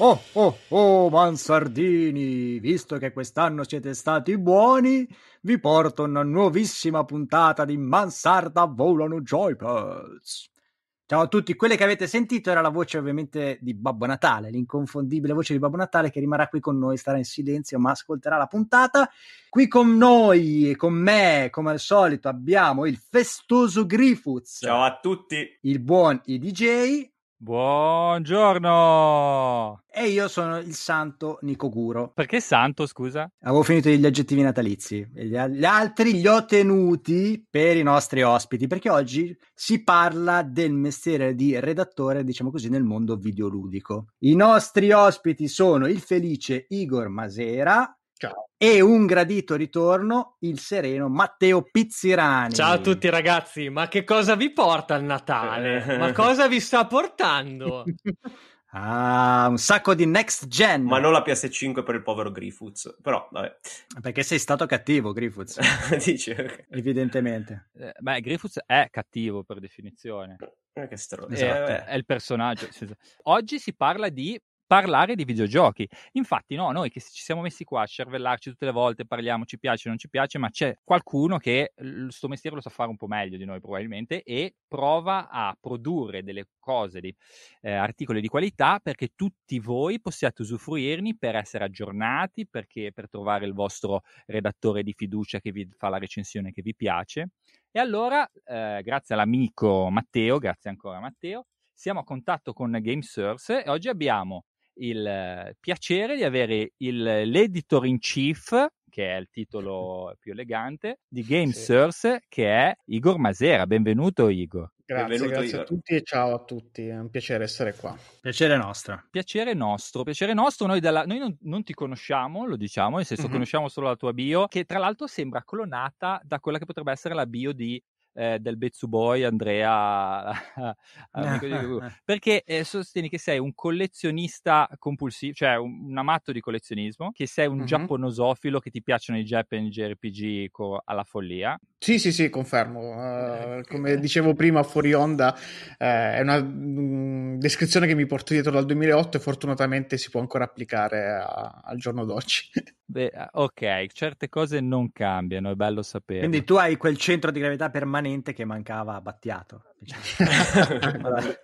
Oh, oh, oh, Mansardini, visto che quest'anno siete stati buoni, vi porto una nuovissima puntata di Mansarda Volano Joypads. Ciao a tutti, quelle che avete sentito era la voce ovviamente di Babbo Natale, l'inconfondibile voce di Babbo Natale che rimarrà qui con noi, starà in silenzio ma ascolterà la puntata. Qui con noi e con me, come al solito, abbiamo il festoso Grifuz. Ciao a tutti. Il buon IDJ. Buongiorno! E io sono il santo Nicoguro. Perché santo, scusa? Avevo finito gli aggettivi natalizi. Gli altri li ho tenuti per i nostri ospiti, perché oggi si parla del mestiere di redattore, diciamo così, nel mondo videoludico. I nostri ospiti sono il felice Igor Masera. Ciao. E un gradito ritorno, il sereno Matteo Pizzirani. Ciao a tutti ragazzi, ma che cosa vi porta il Natale? Ma cosa vi sta portando? Ah, un sacco di next gen. Ma non la PS5 per il povero Grifuz. Però, vabbè. Perché sei stato cattivo, Grifuz. Dici, okay. Evidentemente. Eh, beh, Grifuz è cattivo per definizione. Eh, che stronzo. Esatto. È, è il personaggio. Oggi si parla di parlare di videogiochi. Infatti, no, noi che ci siamo messi qua a cervellarci tutte le volte, parliamo, ci piace, non ci piace, ma c'è qualcuno che questo mestiere lo sa fare un po' meglio di noi probabilmente e prova a produrre delle cose, dei eh, articoli di qualità perché tutti voi possiate usufruirne per essere aggiornati, perché per trovare il vostro redattore di fiducia che vi fa la recensione che vi piace. E allora, eh, grazie all'amico Matteo, grazie ancora Matteo, siamo a contatto con GameSource e oggi abbiamo il piacere di avere il, l'editor in chief, che è il titolo più elegante, di Game sì. Source, che è Igor Masera. Benvenuto Igor. Grazie, Benvenuto, grazie Igor. a tutti e ciao a tutti, è un piacere essere qua. Piacere nostro. Piacere nostro, piacere nostro. Noi, dalla, noi non, non, ti conosciamo, lo diciamo, nel senso mm-hmm. conosciamo solo la tua bio, che tra l'altro sembra clonata da quella che potrebbe essere la bio di eh, del Bezzu Boy, Andrea, perché eh, sostieni che sei un collezionista compulsivo, cioè un, un amato di collezionismo, che sei un mm-hmm. giapponosofilo, che ti piacciono i Japanese RPG co- alla follia. Sì, sì, sì, confermo. Uh, come dicevo prima fuori onda, uh, è una um, descrizione che mi porto dietro dal 2008 e fortunatamente si può ancora applicare a, al giorno d'oggi. Beh, ok, certe cose non cambiano, è bello sapere. Quindi tu hai quel centro di gravità permanente che mancava a Battiato. Diciamo.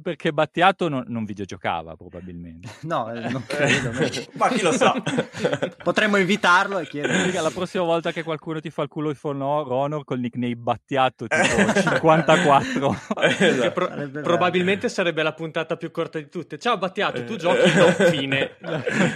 Perché Battiato non, non, videogiocava probabilmente. No, eh, non credo. Ma chi lo sa? Potremmo invitarlo e chiedergli. La prossima volta che qualcuno ti fa il culo di Honor col nickname Battiato tipo 54. esatto. pro- probabilmente sarebbe la puntata più corta di tutte. Ciao Battiato, tu giochi no, fine.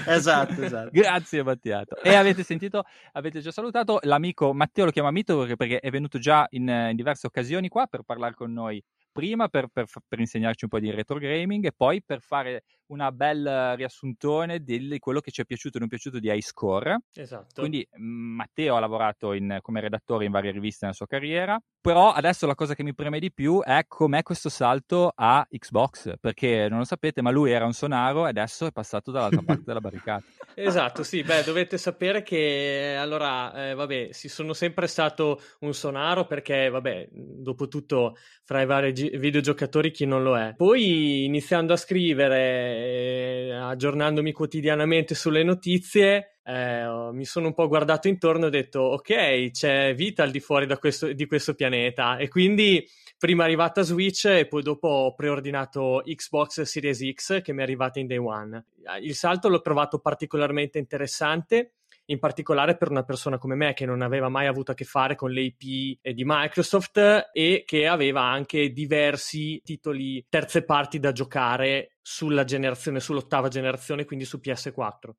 esatto, esatto. Grazie Battiato. E avete sentito, avete già salutato l'amico Matteo, lo chiama Mito perché, perché è venuto già in, in diverse occasioni qua per parlare con noi prima per, per, per, insegnarci un po' di retro gaming e poi per fare una bella riassuntone di quello che ci è piaciuto e non piaciuto di iScore. Esatto. Quindi mm, Matteo ha lavorato in, come redattore in varie riviste nella sua carriera, però adesso la cosa che mi preme di più è com'è questo salto a Xbox, perché non lo sapete, ma lui era un sonaro e adesso è passato dall'altra parte della barricata. Esatto, sì, beh, dovete sapere che allora, eh, vabbè, si sono sempre stato un sonaro perché, vabbè, dopo tutto, fra i vari gi- videogiocatori chi non lo è. Poi iniziando a scrivere eh, aggiornandomi quotidianamente sulle notizie, eh, mi sono un po' guardato intorno e ho detto ok, c'è vita al di fuori questo, di questo pianeta e quindi prima è arrivata Switch e poi dopo ho preordinato Xbox Series X che mi è arrivata in day one. Il salto l'ho trovato particolarmente interessante in particolare per una persona come me che non aveva mai avuto a che fare con le IP di Microsoft e che aveva anche diversi titoli terze parti da giocare sulla generazione, sull'ottava generazione, quindi su PS4.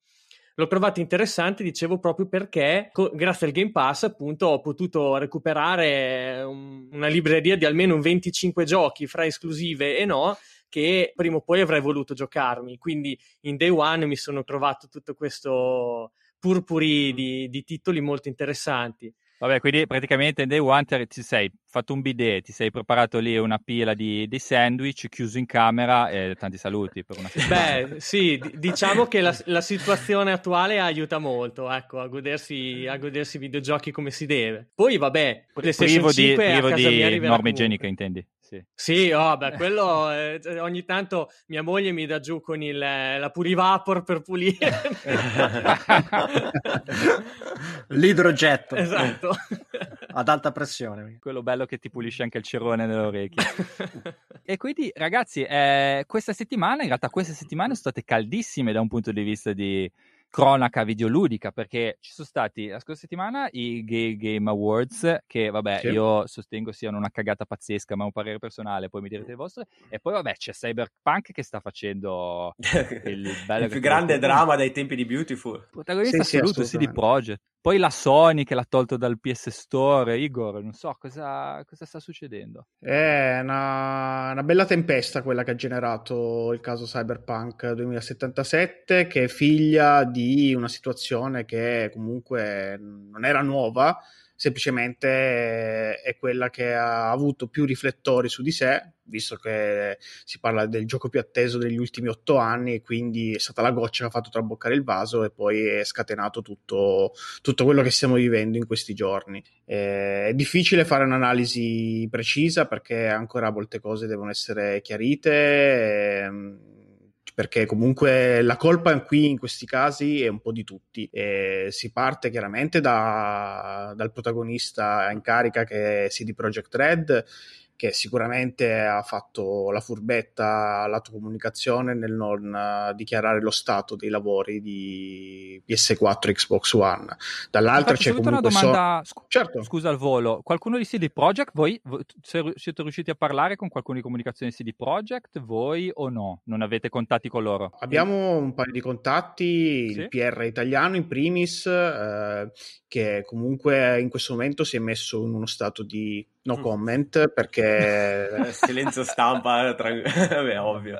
L'ho trovato interessante, dicevo, proprio perché co- grazie al Game Pass, appunto, ho potuto recuperare un, una libreria di almeno un 25 giochi fra esclusive e no, che prima o poi avrei voluto giocarmi. Quindi in day one mi sono trovato tutto questo purpuri di, di titoli molto interessanti. Vabbè, quindi praticamente in Day One ti sei fatto un bidet, ti sei preparato lì una pila di, di sandwich, chiuso in camera e tanti saluti per una settimana. Beh, sì, diciamo che la, la, situazione attuale aiuta molto, ecco, a godersi, a godersi videogiochi come si deve. Poi, vabbè, privo di, privo di norme igieniche, intendi? Sì. Sì, oh, beh, quello eh, ogni tanto mia moglie mi dà giù con il, la Purivapor per pulire. L'idrogetto. esatto. Ad alta pressione. Quello bello che ti pulisce anche il cerone nelle orecchie. e quindi, ragazzi, eh, questa settimana, in realtà queste settimane sono state caldissime da un punto di vista di cronaca videoludica perché ci sono stati la scorsa settimana i Gay Game Awards che vabbè Sì. io sostengo siano una cagata pazzesca ma è un parere personale poi mi direte il vostro e poi vabbè c'è Cyberpunk che sta facendo il bello il più grande dramma dai tempi di Beautiful. protagonista Sì, sì, assoluto CD assolutamente. Projekt poi la Sony che l'ha tolto dal PS Store Igor non so cosa, cosa sta succedendo? È una, una bella tempesta quella che ha generato il caso Cyberpunk 2077, che è figlia di una situazione che comunque non era nuova, semplicemente è quella che ha avuto più riflettori su di sé, visto che si parla del gioco più atteso degli ultimi otto anni, e quindi è stata la goccia che ha fatto traboccare il vaso e poi è scatenato tutto, tutto quello che stiamo vivendo in questi giorni. Eh, è difficile fare un'analisi precisa perché ancora molte cose devono essere chiarite. ehm, perché comunque la colpa qui in questi casi è un po' di tutti. E si parte chiaramente da- dal protagonista in carica che è CD Projekt Red, che sicuramente ha fatto la furbetta alla tua comunicazione nel non eh, dichiarare lo stato dei lavori di PS4 e Xbox One. Dall'altra c'è una comunque so- domanda scu- Certo. scusa al volo qualcuno di CD Projekt voi, siete riusciti a parlare con qualcuno di comunicazione di CD Projekt voi o no non avete contatti con loro Abbiamo un paio di contatti, Sì. il PR italiano in primis, eh, che comunque in questo momento si è messo in uno stato di no Mm. comment perché... Eh, Silenzio stampa, tra... Vabbè, ovvio.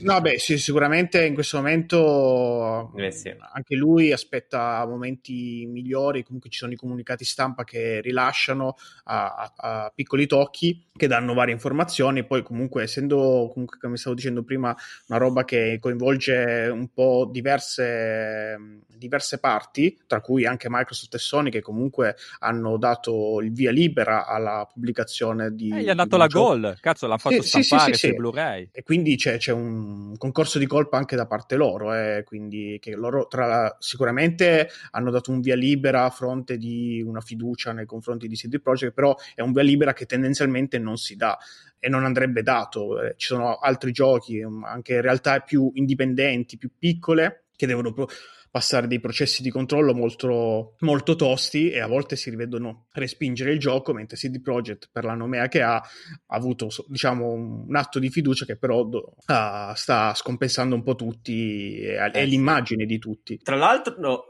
No, beh, sì, sicuramente in questo momento Eh, sì. anche lui aspetta momenti migliori, comunque ci sono i comunicati stampa che rilasciano a, a- a piccoli tocchi che danno varie informazioni, poi comunque essendo, comunque, come stavo dicendo prima, una roba che coinvolge un po' diverse, diverse parti, tra cui anche Microsoft e Sony che comunque hanno dato il via libera alla pubblicazione di... Eh, gli di dato la gioco. goal cazzo l'hanno fatto Sì, sì, sì, stampare sì, sui sì. Blu-ray E quindi c'è, c'è un concorso di colpa anche da parte loro, eh, quindi che loro tra- sicuramente hanno dato un via libera a fronte di una fiducia nei confronti di CD Projekt, però è un via libera che tendenzialmente non si dà e non andrebbe dato. Eh, ci sono altri giochi, anche realtà più indipendenti, più piccole, che devono pro- passare dei processi di controllo molto, molto tosti e a volte si rivedono respingere il gioco, mentre CD Projekt per la nomea che ha ha avuto diciamo un atto di fiducia che però do- ah, sta scompensando un po' tutti e, e Eh, l'immagine di tutti. Tra l'altro, no.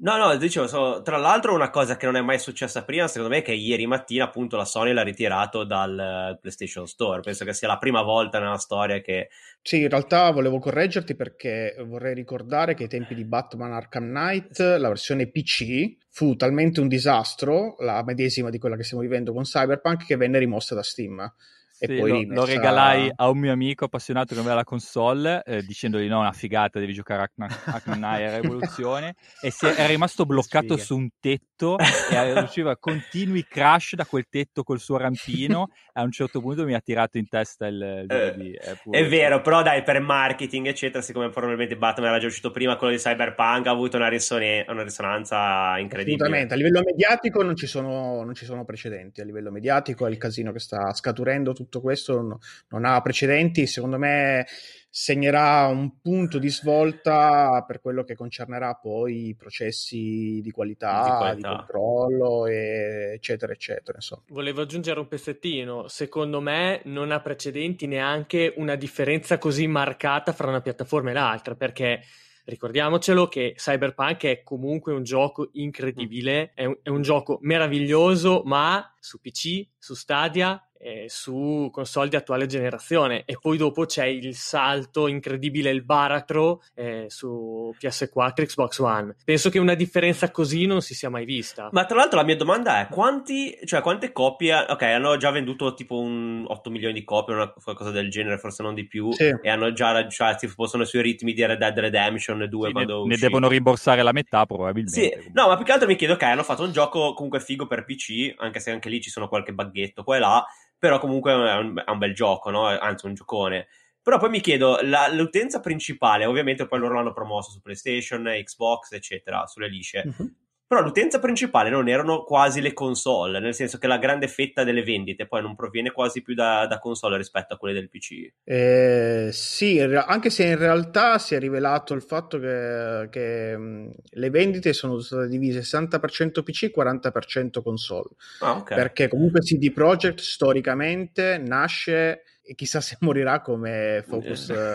No, no, dicevo, so- tra l'altro una cosa che non è mai successa prima, secondo me, è che ieri mattina appunto la Sony l'ha ritirato dal eh, PlayStation Store. Penso che sia la prima volta nella storia che... Sì, in realtà volevo correggerti perché vorrei ricordare che ai tempi di Batman Arkham Knight la versione PC fu talmente un disastro, la medesima di quella che stiamo vivendo con Cyberpunk, che venne rimossa da Steam. E Sì, poi lo, lo regalai a un mio amico appassionato che aveva la console eh, dicendogli no, una figata, devi giocare a e Revoluzione e si è, è rimasto bloccato Sfiga. su un tetto e riusciva continui crash da quel tetto col suo rampino e a un certo punto mi ha tirato in testa il, il Eh, DVD. È, pure- È vero, però dai, per marketing, eccetera, siccome probabilmente Batman era già uscito prima, quello di Cyberpunk ha avuto una, risone- una risonanza incredibile. Assolutamente, a livello mediatico non ci, sono, non ci sono precedenti, a livello mediatico è il casino che sta scaturendo tutto questo non, non ha precedenti, secondo me segnerà un punto di svolta per quello che concernerà poi i processi di qualità, Di di, qualità. controllo, e eccetera, eccetera. Insomma. Volevo aggiungere un pezzettino. Secondo me non ha precedenti neanche una differenza così marcata fra una piattaforma e l'altra, perché ricordiamocelo che Cyberpunk è comunque un gioco incredibile, è un, è un gioco meraviglioso, ma su PC, su Stadia e su console di attuale generazione. E poi dopo c'è il salto incredibile, il baratro eh, su PS4 e Xbox One. Penso che una differenza così non si sia mai vista. Ma tra l'altro la mia domanda è quanti, cioè quante copie, ok, hanno già venduto tipo un 8 milioni di copie, una, qualcosa del genere, forse non di più, Sì. e hanno già raggiunto, tipo, sono sui ritmi di Red Dead Redemption 2 Sì, ne, quando ne uscì. devono rimborsare la metà probabilmente. Sì, comunque. no, ma più che altro mi chiedo, ok, hanno fatto un gioco comunque figo per PC, anche se anche lì ci sono qualche baghetto qua e là, però comunque è un, è un bel gioco, no? anzi un giocone. Però poi mi chiedo, la, l'utenza principale, ovviamente poi loro l'hanno promosso su PlayStation, Xbox, eccetera, sulle lisce. Uh-huh. Però l'utenza principale non erano quasi le console, nel senso che la grande fetta delle vendite poi non proviene quasi più da, da console rispetto a quelle del PC. Eh, sì, anche se in realtà si è rivelato il fatto che, che mh, le vendite sono state divise 60% PC e 40% console. Ah, okay. Perché comunque CD Projekt storicamente nasce e chissà se morirà come focus eh,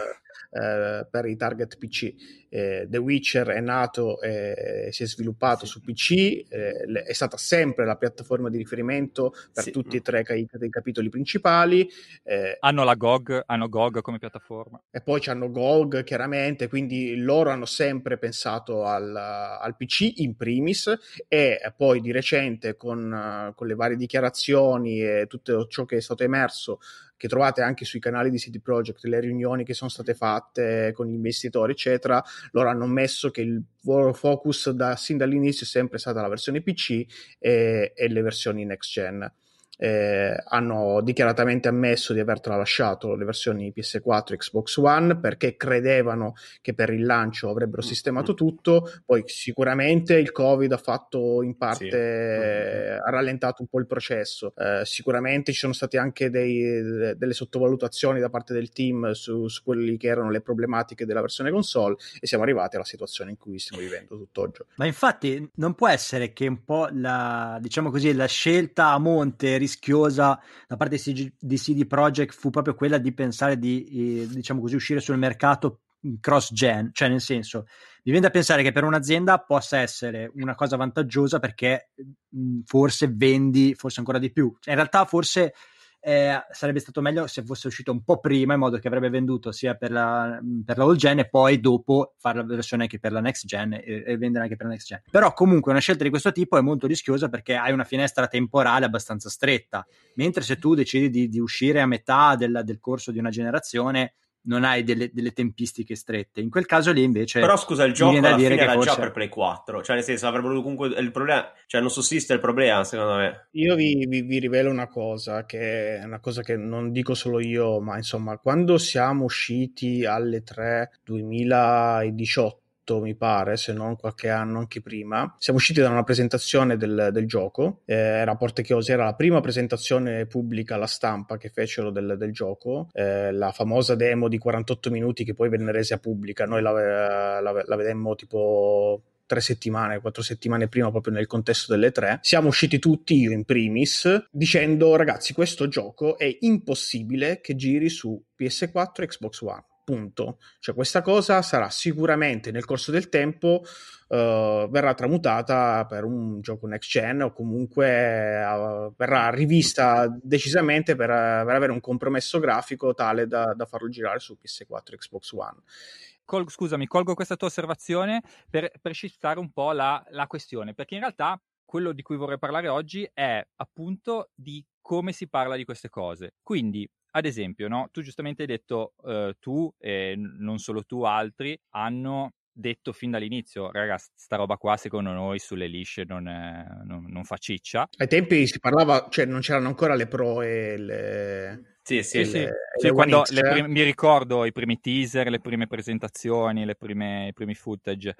eh per i target PC eh, The Witcher è nato e si è sviluppato sì. su PC, eh, è stata sempre la piattaforma di riferimento per sì. tutti e tre i, i capitoli principali. Eh, hanno la GOG, hanno GOG come piattaforma. E poi hanno GOG chiaramente, quindi loro hanno sempre pensato al, al PC in primis e poi di recente con, con le varie dichiarazioni e tutto ciò che è stato emerso che trovate anche sui canali di CD Projekt, le riunioni che sono state fatte con gli investitori, eccetera, loro hanno messo che il loro focus da, sin dall'inizio è sempre stata la versione PC e, e le versioni next gen eh, hanno dichiaratamente ammesso di aver tralasciato le versioni PS4 e Xbox One perché credevano che per il lancio avrebbero mm, sistemato mm. tutto, poi sicuramente il Covid ha fatto in parte, sì. eh, ha rallentato un po' il processo, eh, sicuramente ci sono state anche dei, delle sottovalutazioni da parte del team su, su quelli che erano le problematiche della versione console e siamo arrivati alla situazione in cui stiamo vivendo tutt'oggi. Ma infatti non può essere che un po' la, diciamo così, la scelta a monte rischiosa da parte di CD Projekt fu proprio quella di pensare di, diciamo così, uscire sul mercato cross-gen, cioè nel senso, mi viene da pensare che per un'azienda possa essere una cosa vantaggiosa perché mh, forse vendi forse ancora di più. In realtà forse eh, sarebbe stato meglio se fosse uscito un po' prima in modo che avrebbe venduto sia per la, per la old gen e poi dopo fare la versione anche per la next gen e, e, vendere anche per la next gen. Però comunque una scelta di questo tipo è molto rischiosa perché hai una finestra temporale abbastanza stretta. Mentre se tu decidi di, di uscire a metà del, del corso di una generazione non hai delle, delle, tempistiche strette. In quel caso lì invece. Però scusa, il gioco alla fine era forse... già per Play 4. Cioè, nel senso, avrebbero comunque il problema. Cioè, non sussiste il problema, secondo me. Io vi, vi, vi, rivelo una cosa, che è una cosa che non dico solo io, ma insomma, quando siamo usciti alle 3 2018 mi pare, se non qualche anno anche prima. Siamo usciti da una presentazione del, del gioco, eh, era Porte Chiose, era la prima presentazione pubblica alla stampa che fecero del, del gioco, eh, la famosa demo di 48 minuti che poi venne resa pubblica. Noi la, la, la vedemmo tipo tre settimane, quattro settimane prima, proprio nel contesto delle tre, siamo usciti tutti, io in primis, dicendo ragazzi questo gioco è impossibile che giri su PS4 e Xbox One punto. Cioè questa cosa sarà sicuramente nel corso del tempo uh, verrà tramutata per un gioco next gen o comunque uh, verrà rivista decisamente per, uh, per, avere un compromesso grafico tale da, da farlo girare su PS4 e Xbox One. Col, scusami, colgo questa tua osservazione per, shiftare un po' la, la questione, perché in realtà quello di cui vorrei parlare oggi è appunto di come si parla di queste cose. Quindi ad esempio, no? tu giustamente hai detto, uh, tu e non solo tu, altri hanno detto fin dall'inizio, ragazzi, sta roba qua secondo noi sulle lisce non, è, non, non fa ciccia. Ai tempi si parlava, cioè non c'erano ancora le pro e le... Sì, sì, le, sì. Le sì quando prim- mi ricordo i primi teaser, le prime presentazioni, le prime, i primi footage.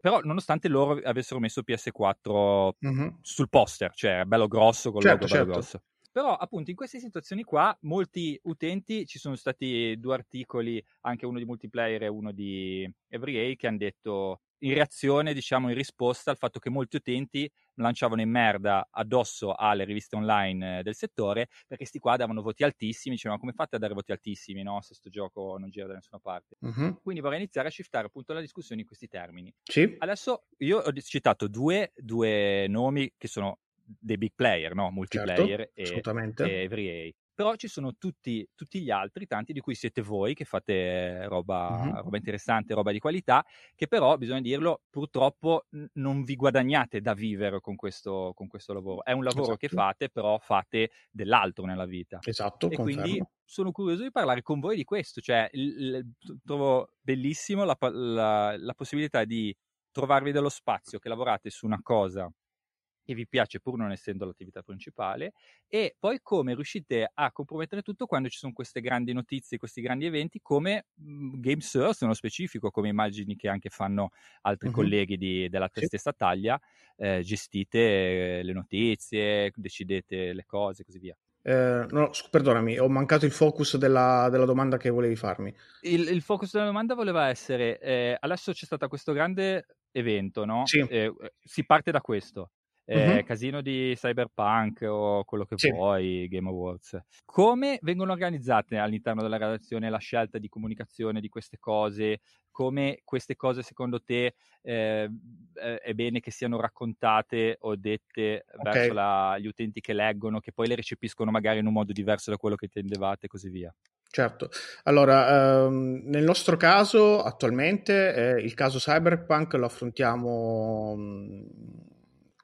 Però, nonostante loro avessero messo PS4 mm-hmm. sul poster, cioè bello grosso con certo, logo bello certo. grosso. Però appunto in queste situazioni qua molti utenti, ci sono stati due articoli, anche uno di multiplayer e uno di EveryA, che hanno detto in reazione, diciamo, in risposta al fatto che molti utenti lanciavano in merda addosso alle riviste online del settore perché sti qua davano voti altissimi, dicevano come fate a dare voti altissimi, no? Se sto gioco non gira da nessuna parte. Uh-huh. Quindi vorrei iniziare a shiftare appunto la discussione in questi termini. Sì. Adesso io ho citato due, due nomi che sono dei big player, no? multiplayer certo, e, e Every Però ci sono tutti, tutti, gli altri, tanti di cui siete voi che fate roba, mm-hmm. roba, interessante, roba di qualità, che però, bisogna dirlo, purtroppo n- non vi guadagnate da vivere con questo, con questo lavoro. È un lavoro esatto. che fate, però fate dell'altro nella vita. Esatto, e confermo. quindi sono curioso di parlare con voi di questo, cioè il, il, trovo bellissimo la, la, la possibilità di trovarvi dello spazio, che lavorate su una cosa e vi piace pur non essendo l'attività principale e poi come riuscite a compromettere tutto quando ci sono queste grandi notizie, questi grandi eventi come mhmm, Game Source nello specifico, come immagini che anche fanno altri uh-huh. colleghi di, della sì. stessa taglia, eh, gestite le notizie, decidete le cose e così via. Eh, no, perdonami, ho mancato il focus della, della domanda che volevi farmi. Il, il, focus della domanda voleva essere: eh, adesso c'è stato questo grande evento, no? Sì. Eh, si parte da questo eh, uh-huh. casino di cyberpunk o quello che sì. vuoi, Game Awards. Come vengono organizzate all'interno della redazione la scelta di comunicazione di queste cose? Come queste cose secondo te eh, è bene che siano raccontate o dette okay. verso la, gli utenti che leggono, che poi le recepiscono magari in un modo diverso da quello che intendevate e così via? Certo, allora ehm, nel nostro caso attualmente eh, il caso Cyberpunk lo affrontiamo mh,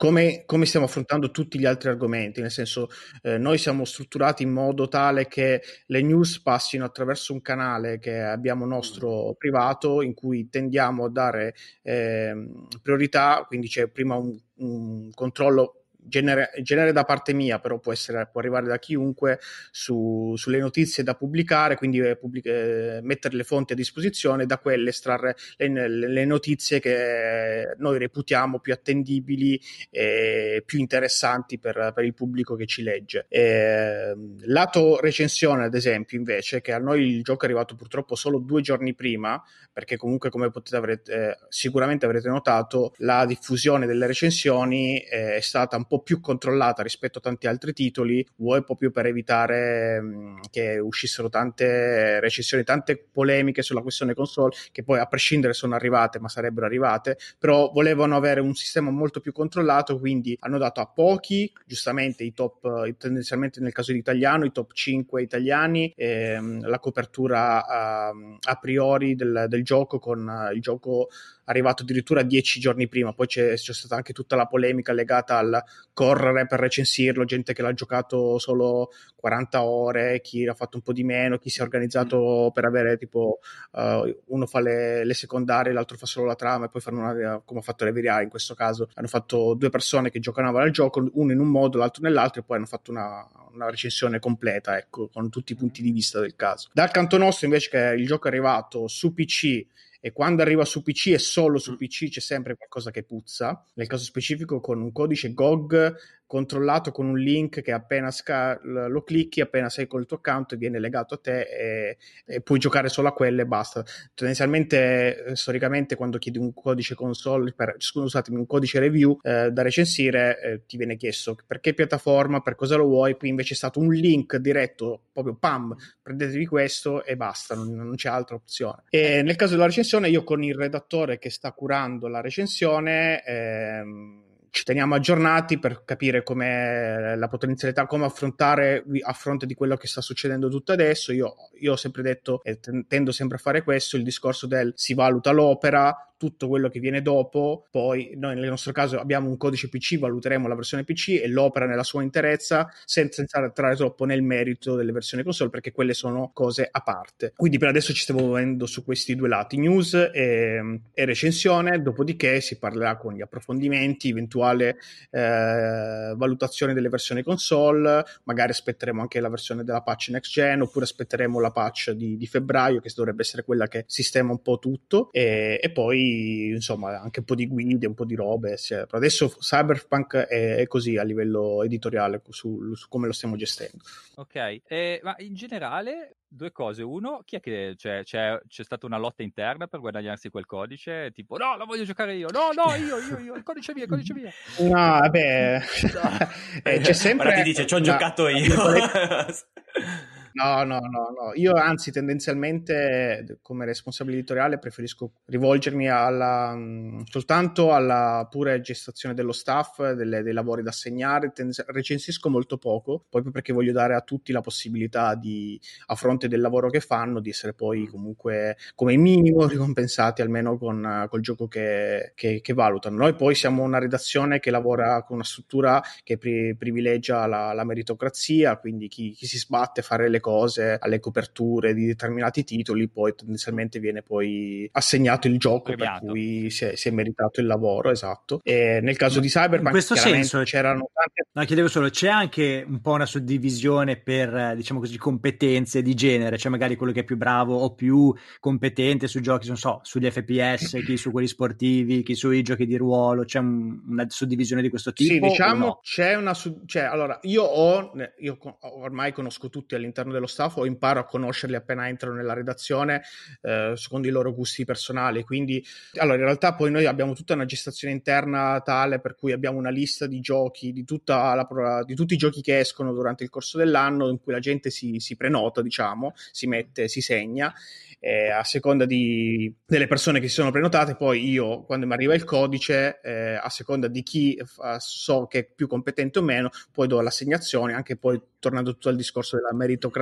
come, come, stiamo affrontando tutti gli altri argomenti, nel senso eh, noi siamo strutturati in modo tale che le news passino attraverso un canale che abbiamo nostro privato in cui tendiamo a dare eh, priorità, quindi c'è prima un, un controllo genere, genere, da parte mia, però può, essere, può arrivare da chiunque su, sulle notizie da pubblicare, quindi eh, pubblic- eh, mettere le fonti a disposizione da quelle estrarre le, le, notizie che noi reputiamo più attendibili e più interessanti per, per il pubblico che ci legge. E, lato recensione, ad esempio, invece, che a noi il gioco è arrivato purtroppo solo due giorni prima, perché comunque, come potete avrete, eh, sicuramente avrete notato, la diffusione delle recensioni è stata un po' più controllata rispetto a tanti altri titoli, vuoi proprio per evitare che uscissero tante recensioni, tante polemiche sulla questione console, che poi a prescindere sono arrivate, ma sarebbero arrivate, però volevano avere un sistema molto più controllato, quindi hanno dato a pochi, giustamente i top, tendenzialmente nel caso italiano, i top 5 italiani, ehm, la copertura a, a priori del, del gioco con il gioco arrivato addirittura dieci giorni prima, poi c'è, c'è, stata anche tutta la polemica legata al correre per recensirlo, gente che l'ha giocato solo 40 ore, chi l'ha fatto un po' di meno, chi si è organizzato mm. per avere tipo uh, uno fa le, le, secondarie, l'altro fa solo la trama e poi fanno una, come ha fatto Reveria in questo caso, hanno fatto due persone che giocavano al gioco, uno in un modo, l'altro nell'altro e poi hanno fatto una, una recensione completa, ecco, con tutti i punti di vista del caso. Dal canto nostro invece che il gioco è arrivato su PC e quando arriva su PC e solo su PC c'è sempre qualcosa che puzza. Nel caso specifico con un codice GOG controllato con un link che appena sca- lo clicchi, appena sei col tuo account, viene legato a te e, e puoi giocare solo a quelle e basta. Tendenzialmente, eh, storicamente, quando chiedi un codice console, per, scusatemi, un codice review eh, da recensire, eh, ti viene chiesto per che piattaforma, per cosa lo vuoi, qui invece è stato un link diretto, proprio pam, prendetevi questo e basta, non, non c'è altra opzione. E nel caso della recensione, io con il redattore che sta curando la recensione, ehm, ci teniamo aggiornati per capire com'è la potenzialità, come affrontare a fronte di quello che sta succedendo tutto adesso. Io, io ho sempre detto e tendo sempre a fare questo, il discorso del si valuta l'opera, tutto quello che viene dopo, poi noi nel nostro caso abbiamo un codice PC, valuteremo la versione PC e l'opera nella sua interezza senza entrare troppo nel merito delle versioni console perché quelle sono cose a parte. Quindi per adesso ci stiamo muovendo su questi due lati, news e, e recensione, dopodiché si parlerà con gli approfondimenti, eventuale eh, valutazione delle versioni console, magari aspetteremo anche la versione della patch next gen oppure aspetteremo la patch di, di febbraio che dovrebbe essere quella che sistema un po' tutto e, e poi insomma anche un po' di guide, un po' di robe. Cioè, adesso Cyberpunk è, è, così a livello editoriale su, su, come lo stiamo gestendo. Ok, eh, ma in generale due cose. Uno, chi è che cioè, c'è, c'è, stata una lotta interna per guadagnarsi quel codice? Tipo, no, lo voglio giocare io, no, no, io, io, io, il codice mio, il codice mio. No, vabbè, no. eh, c'è sempre. Ora ti dice, ci ho giocato io. No, no, no, no. Io anzi tendenzialmente come responsabile editoriale preferisco rivolgermi alla, soltanto alla pura gestazione dello staff, delle, dei lavori da assegnare. Recensisco molto poco, proprio perché voglio dare a tutti la possibilità di, a fronte del lavoro che fanno, di essere poi comunque come minimo ricompensati almeno con col gioco che, che, che valutano. Noi poi siamo una redazione che lavora con una struttura che pri- privilegia la, la meritocrazia, quindi chi, chi si sbatte a fare le delle cose, alle coperture di determinati titoli, poi tendenzialmente viene poi assegnato il gioco Premiato. per cui si è, si è, meritato il lavoro, esatto. E nel caso di Cyberpunk, in questo senso c'erano tante. No, chiedevo solo, c'è anche un po' una suddivisione per, diciamo così, competenze di genere, cioè magari quello che è più bravo o più competente sui giochi, non so, sugli FPS, chi su quelli sportivi, chi sui giochi di ruolo, c'è un, una suddivisione di questo tipo? Sì, diciamo, no? c'è una... Cioè, allora, io ho, io ormai conosco tutti all'interno dello staff o imparo a conoscerli appena entrano nella redazione eh, secondo i loro gusti personali, quindi, allora, in realtà poi noi abbiamo tutta una gestazione interna tale per cui abbiamo una lista di giochi, di, la, di tutti i giochi che escono durante il corso dell'anno in cui la gente si, si prenota, diciamo, si mette, si segna eh, a seconda di, delle persone che si sono prenotate, poi io quando mi arriva il codice, eh, a seconda di chi fa, so che è più competente o meno, poi do l'assegnazione, anche poi tornando tutto al discorso della meritocrazia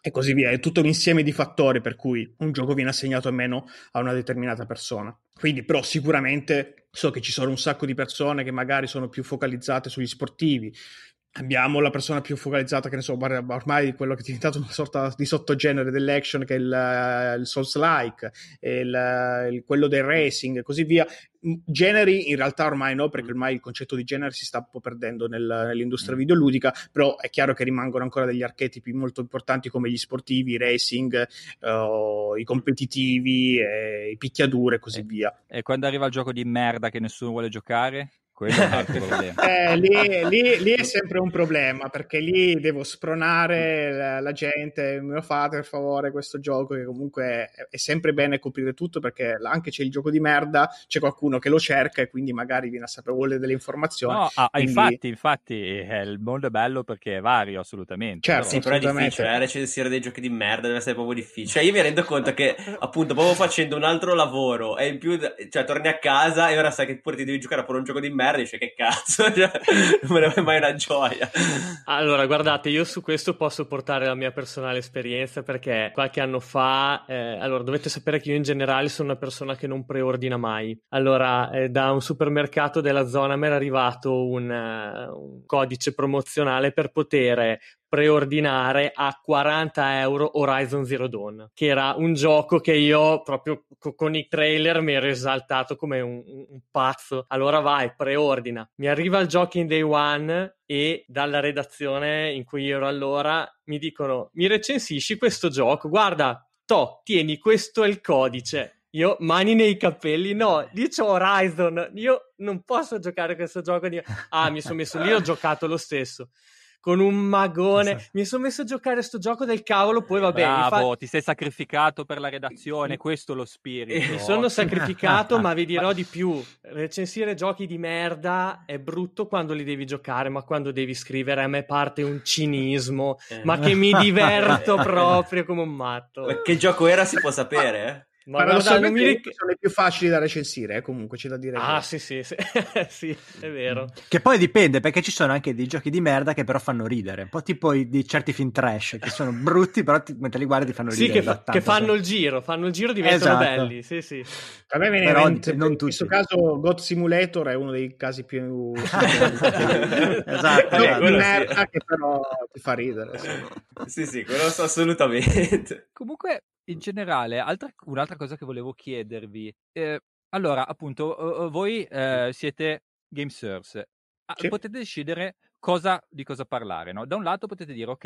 e così via. È tutto un insieme di fattori per cui un gioco viene assegnato o meno a una determinata persona. Quindi, però, sicuramente so che ci sono un sacco di persone che magari sono più focalizzate sugli sportivi, abbiamo la persona più focalizzata, che ne so, ormai quello che è diventato una sorta di sottogenere dell'action, che è il, eh, il Souls-like, il, il, quello del racing e così via. Generi in realtà ormai no, perché ormai il concetto di genere si sta un po' perdendo nel, nell'industria mm. videoludica, però è chiaro che rimangono ancora degli archetipi molto importanti come gli sportivi, i racing, uh, i competitivi, eh, i picchiadure e così e, via. E quando arriva il gioco di merda che nessuno vuole giocare? Quello è un altro problema. Eh, lì, lì, lì, è sempre un problema perché lì devo spronare la, la, gente, me lo fate per favore questo gioco che comunque è, è, sempre bene coprire tutto perché anche c'è il gioco di merda, c'è qualcuno che lo cerca e quindi magari viene a sapere vuole delle informazioni. No, ah, quindi... infatti, infatti eh, il mondo è bello perché è vario assolutamente. Certo, però, sì, però è difficile, eh, recensire dei giochi di merda deve essere proprio difficile. Cioè io mi rendo conto che appunto proprio facendo un altro lavoro e in più, cioè torni a casa e ora sai che pure ti devi giocare per un gioco di merda merda dice che cazzo, cioè, non è mai una gioia. Allora, guardate, io su questo posso portare la mia personale esperienza perché qualche anno fa, eh, allora dovete sapere che io in generale sono una persona che non preordina mai. Allora, eh, da un supermercato della zona mi era arrivato un, uh, un codice promozionale per poter preordinare a 40 euro Horizon Zero Dawn, che era un gioco che io proprio co- con i trailer mi ero esaltato come un, un, pazzo. Allora vai, preordina. Mi arriva il gioco in day one e dalla redazione in cui ero allora mi dicono mi recensisci questo gioco? Guarda, to, tieni, questo è il codice. Io mani nei capelli, no, ho Horizon, io non posso giocare questo gioco. Di... Ah, mi sono messo lì, ho giocato lo stesso con un magone. Mi sono messo a giocare a sto gioco del cavolo, poi va bene. Bravo, fa... ti sei sacrificato per la redazione, questo è lo spirito. Mi sono sacrificato, ma vi dirò di più. Recensire giochi di merda è brutto quando li devi giocare, ma quando devi scrivere a me parte un cinismo, eh. ma che mi diverto proprio come un matto. Che gioco era si può sapere, eh? Ma paradossalmente mi ric- sono i più facili da recensire, eh, comunque c'è da dire. Ah, che... sì, sì, sì. sì, è vero. Che poi dipende, perché ci sono anche dei giochi di merda che però fanno ridere, un po' tipo i, di certi film trash, che sono brutti, però ti, mentre li guardi ti fanno ridere. Sì, che, fa- che fanno il giro, fanno il giro diventano esatto. belli, sì, sì. A me viene però, in mente, non in questo caso God Simulator è uno dei casi più... esatto, di merda sì. che però ti fa ridere. Sì, sì, sì quello so assolutamente. Comunque in generale, altra, un'altra cosa che volevo chiedervi. Eh, allora, appunto, voi uh, siete gamesers. Ah, sì. Potete decidere cosa, di cosa parlare, no? Da un lato potete dire, ok,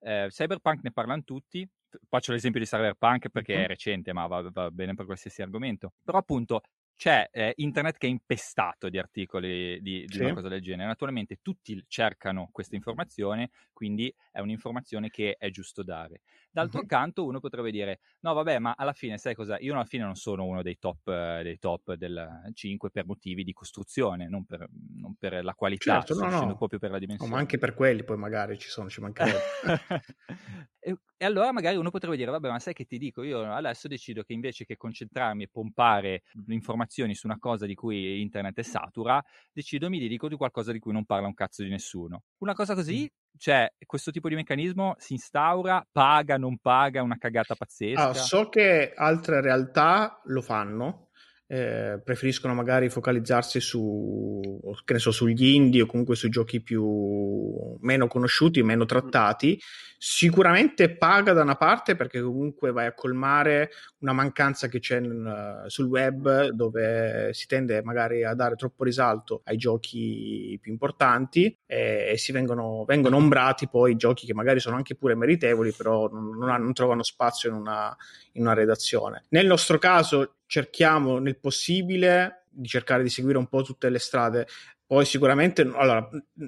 eh, Cyberpunk ne parlano tutti, faccio l'esempio di Cyberpunk perché mm-hmm. è recente, ma va, va, bene per qualsiasi argomento. Però appunto c'è eh, internet che è impestato di articoli di, di sì. una cosa del genere. Naturalmente tutti cercano questa informazione, quindi è un'informazione che è giusto dare. D'altro mm-hmm. canto uno potrebbe dire, no vabbè, ma alla fine sai cosa? Io alla fine non sono uno dei top, dei top del 5 per motivi di costruzione, non per, non per la qualità, certo, no, no. proprio per la dimensione. No, ma anche per quelli poi magari ci sono, ci mancherebbe. e, e, allora magari uno potrebbe dire, vabbè, ma sai che ti dico? Io adesso decido che invece che concentrarmi e pompare informazioni su una cosa di cui internet è satura, decido mi dedico di qualcosa di cui non parla un cazzo di nessuno. Una cosa così cioè, questo tipo di meccanismo si instaura, paga, non paga, una cagata pazzesca? Ah, so che altre realtà lo fanno, eh, preferiscono magari focalizzarsi su, che ne so, sugli indie o comunque sui giochi più meno conosciuti, meno trattati, sicuramente paga da una parte perché comunque vai a colmare una mancanza che c'è nel, sul web dove si tende magari a dare troppo risalto ai giochi più importanti e, e si vengono, vengono ombrati poi giochi che magari sono anche pure meritevoli però non, non, non trovano spazio in una, in una redazione. Nel nostro caso cerchiamo nel possibile di cercare di seguire un po' tutte le strade. Poi sicuramente, allora,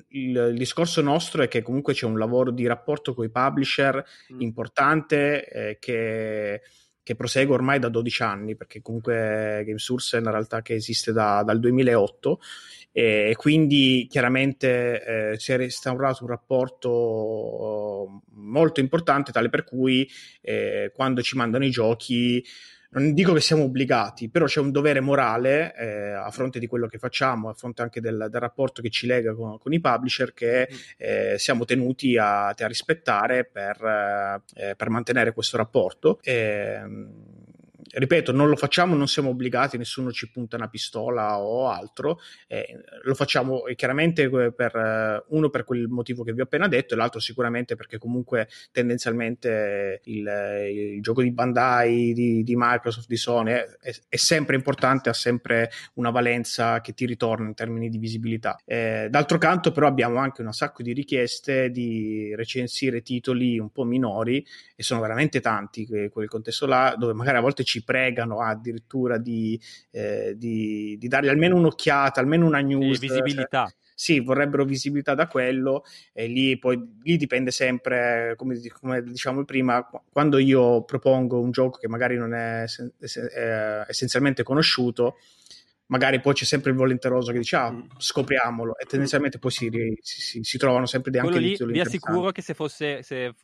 il, il, discorso nostro è che comunque c'è un lavoro di rapporto con i publisher mm. importante eh, che, che, prosegue ormai da 12 anni, perché comunque GameSource è una realtà che esiste da, dal 2008 e quindi chiaramente eh, si è restaurato un rapporto molto importante, tale per cui eh, quando ci mandano i giochi non dico che siamo obbligati, però c'è un dovere morale eh, a fronte di quello che facciamo, a fronte anche del, del rapporto che ci lega con, con i publisher, che mm. eh, siamo tenuti a, a rispettare per, eh, per, mantenere questo rapporto. E, ehm, ripeto, non lo facciamo, non siamo obbligati, nessuno ci punta una pistola o altro, eh, lo facciamo eh, chiaramente per, eh, uno per quel motivo che vi ho appena detto e l'altro sicuramente perché comunque tendenzialmente il, il gioco di Bandai, di, di, Microsoft, di Sony è, è, sempre importante, ha sempre una valenza che ti ritorna in termini di visibilità. Eh, d'altro canto però abbiamo anche un sacco di richieste di recensire titoli un po' minori e sono veramente tanti quel contesto là dove magari a volte ci pregano addirittura di, eh, di, di dargli almeno un'occhiata, almeno una news. Sì, visibilità. Cioè, sì, vorrebbero visibilità da quello e lì poi lì dipende sempre, come, come diciamo prima, quando io propongo un gioco che magari non è, è essenzialmente conosciuto, magari poi c'è sempre il volenteroso che dice ah mm. scopriamolo. E tendenzialmente poi si, si, si, si trovano sempre dei anche lì vi assicuro che se fosse se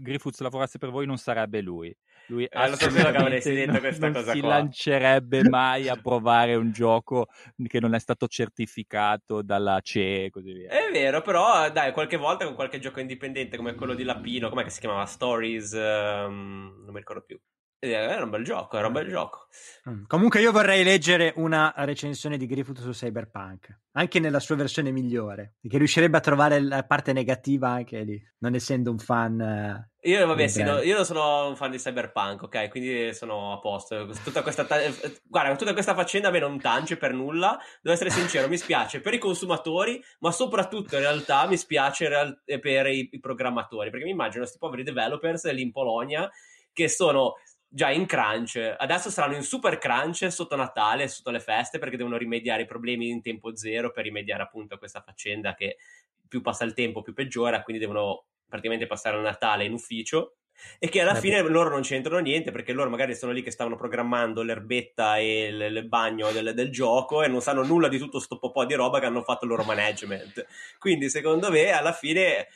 Griffiths lavorasse per voi non sarebbe lui. Lui eh, assolutamente detto questa non cosa si qua. lancerebbe mai a provare un gioco che non è stato certificato dalla CE e così via. È vero però dai qualche volta con qualche gioco indipendente come quello di Lapino com'è che si chiamava? Stories um, non mi ricordo più era un bel gioco, era un bel gioco. Mm. Comunque io vorrei leggere una recensione di Griffith su Cyberpunk, anche nella sua versione migliore, che riuscirebbe a trovare la parte negativa anche lì, non essendo un fan. Eh, io, vabbè, sì, no, io non sono un fan di Cyberpunk, ok? Quindi sono a posto. Tutta questa, ta- guarda, tutta questa faccenda a me non tance per nulla. Devo essere sincero, mi spiace per i consumatori, ma soprattutto in realtà mi spiace real- per i-, i programmatori, perché mi immagino questi poveri developers lì in Polonia che sono già in crunch. Adesso saranno in super crunch sotto Natale, sotto le feste, perché devono rimediare i problemi in tempo zero per rimediare appunto a questa faccenda che più passa il tempo più peggiora, quindi devono praticamente passare il Natale in ufficio. E che alla eh fine beh. loro non c'entrano niente perché loro magari sono lì che stavano programmando l'erbetta e il, il bagno del, del, gioco e non sanno nulla di tutto sto po' di roba che hanno fatto il loro management. Quindi secondo me alla fine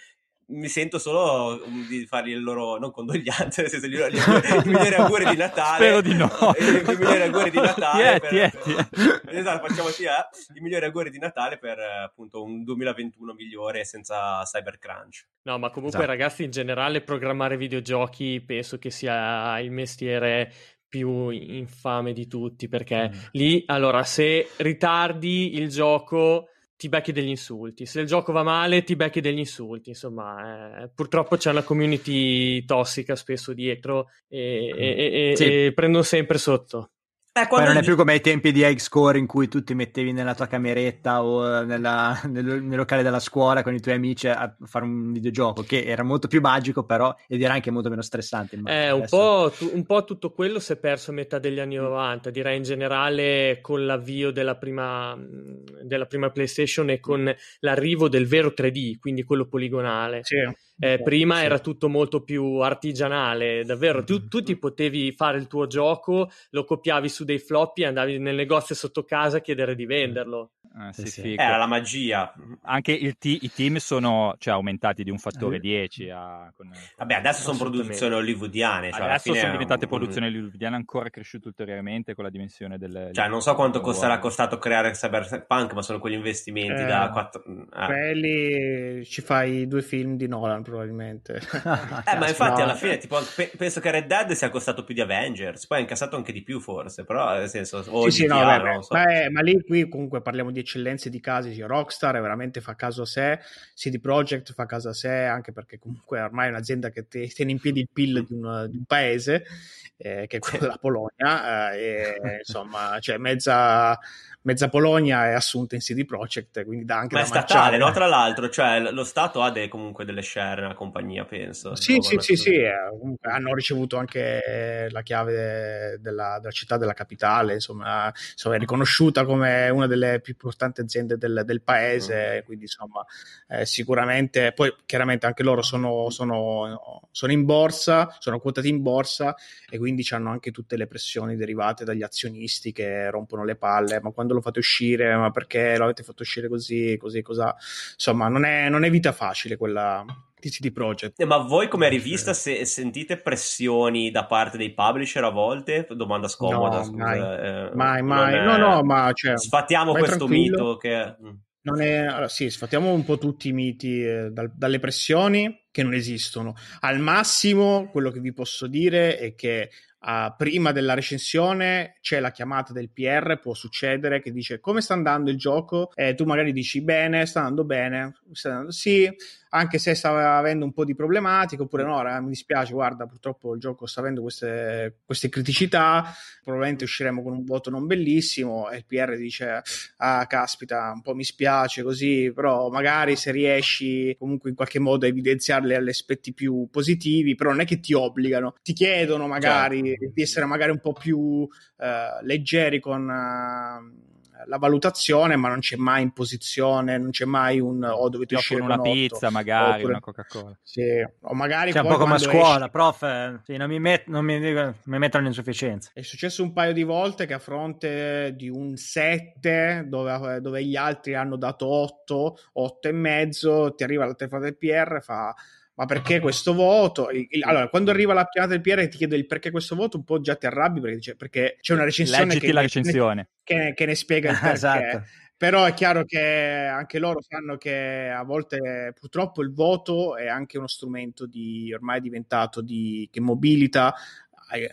mi sento solo um, di fargli il loro non condoglianze, nel senso gli, gli, i migliori auguri di Natale. Spero di no. I, i migliori auguri di Natale. Tiè, per, tiè, tiè. Esatto, facciamo tia, i migliori auguri di Natale per appunto un 2021 migliore senza cybercrunch. No, ma comunque esatto. ragazzi, in generale programmare videogiochi penso che sia il mestiere più infame di tutti perché mm. lì allora se ritardi il gioco ti becchi degli insulti. Se il gioco va male, ti becchi degli insulti. Insomma, eh, purtroppo c'è una community tossica spesso dietro e, e, e, sì. e prendono sempre sotto. Eh, Poi non è più come ai tempi di Score in cui tu ti mettevi nella tua cameretta o nella, nel, nel, locale della scuola con i tuoi amici a fare un videogioco, che era molto più magico però ed era anche molto meno stressante. Eh, un, po tu, un, po tutto quello si è perso a metà degli anni 90, direi in generale con l'avvio della prima, della prima PlayStation e con l'arrivo del vero 3D, quindi quello poligonale. Sì eh, prima sì. era tutto molto più artigianale, davvero. Tu, tu, ti potevi fare il tuo gioco, lo copiavi su dei floppy e andavi nel negozio sotto casa a chiedere di venderlo. Ah, sì, sì. Era la magia. Anche t- i team sono cioè, aumentati di un fattore 10. A, con, Vabbè, adesso sono produzioni hollywoodiane. Cioè adesso sono diventate un... produzioni hollywoodiane ancora cresciute ulteriormente con la dimensione del. Cioè, non so quanto costerà costato creare Cyberpunk, ma sono quegli investimenti eh, da 4. Eh. Quelli ci fai due film di Nolan probabilmente. eh, ma infatti alla fine tipo, pe- penso che Red Dead sia costato più di Avengers, poi ha incassato anche di più forse, però nel senso... O sì, sì, no, beh, beh, so. ma, è, ma, lì qui comunque parliamo di eccellenze di casi, sì, Rockstar veramente fa caso a sé, CD Projekt fa caso a sé, anche perché comunque ormai è un'azienda che te, tiene in piedi il PIL di un, di un paese, eh, che è quello della Polonia, eh, e insomma, cioè mezza mezza Polonia è assunta in CD Projekt, quindi dà anche Ma è statale, no? Tra l'altro, cioè lo Stato ha de- comunque delle share nella compagnia, penso. Sì, sì, sì, sì, eh, hanno ricevuto anche la chiave della, della città della capitale, insomma, insomma, è riconosciuta come una delle più importanti aziende del, del paese, mm. quindi insomma, eh, sicuramente, poi chiaramente anche loro sono, sono, sono in borsa, sono quotati in borsa e quindi hanno anche tutte le pressioni derivate dagli azionisti che rompono le palle, ma quando quando lo fate uscire, ma perché lo avete fatto uscire così, così, cosa. Insomma, non è, non è vita facile quella di CD Projekt. Ma voi come rivista se, sentite pressioni da parte dei publisher a volte? Domanda scomoda, no, scusa. Mai, eh, mai, mai. È... no, no, ma cioè, sfattiamo questo tranquillo. mito che... Mm. Non è, allora, sì, sfattiamo un po' tutti i miti eh, dal, dalle pressioni che non esistono. Al massimo, quello che vi posso dire è che Uh, prima della recensione c'è la chiamata del PR, può succedere che dice come sta andando il gioco e tu magari dici bene, sta andando bene, sta andando sì, anche se sta avendo un po' di problematiche, oppure no, mi dispiace, guarda, purtroppo il gioco sta avendo queste, queste criticità, probabilmente usciremo con un voto non bellissimo e il PR dice, ah, caspita, un po' mi spiace così, però magari se riesci comunque in qualche modo a evidenziarle agli aspetti più positivi, però non è che ti obbligano, ti chiedono magari certo. Di essere magari un po' più uh, leggeri con... Uh, la valutazione, ma non c'è mai in posizione, non c'è mai un o oh, dovete uscire una pizza, magari oppure, una Coca-Cola. Sì, o magari c'è un po' come a scuola, esci... prof, sì, non, mi met- non mi, mi mettono in insufficienza. È successo un paio di volte che a fronte di un 7 dove, dove gli altri hanno dato 8, 8 e mezzo, ti arriva la telefonata del PR e fa ma perché questo voto? Allora, quando arriva la chiamata del PR e ti chiede il perché questo voto, un po' già ti arrabbi perché, dice, perché c'è una recensione, che, la recensione. Che, che, ne spiega il perché. esatto. Però è chiaro che anche loro sanno che a volte purtroppo il voto è anche uno strumento di ormai diventato di che mobilita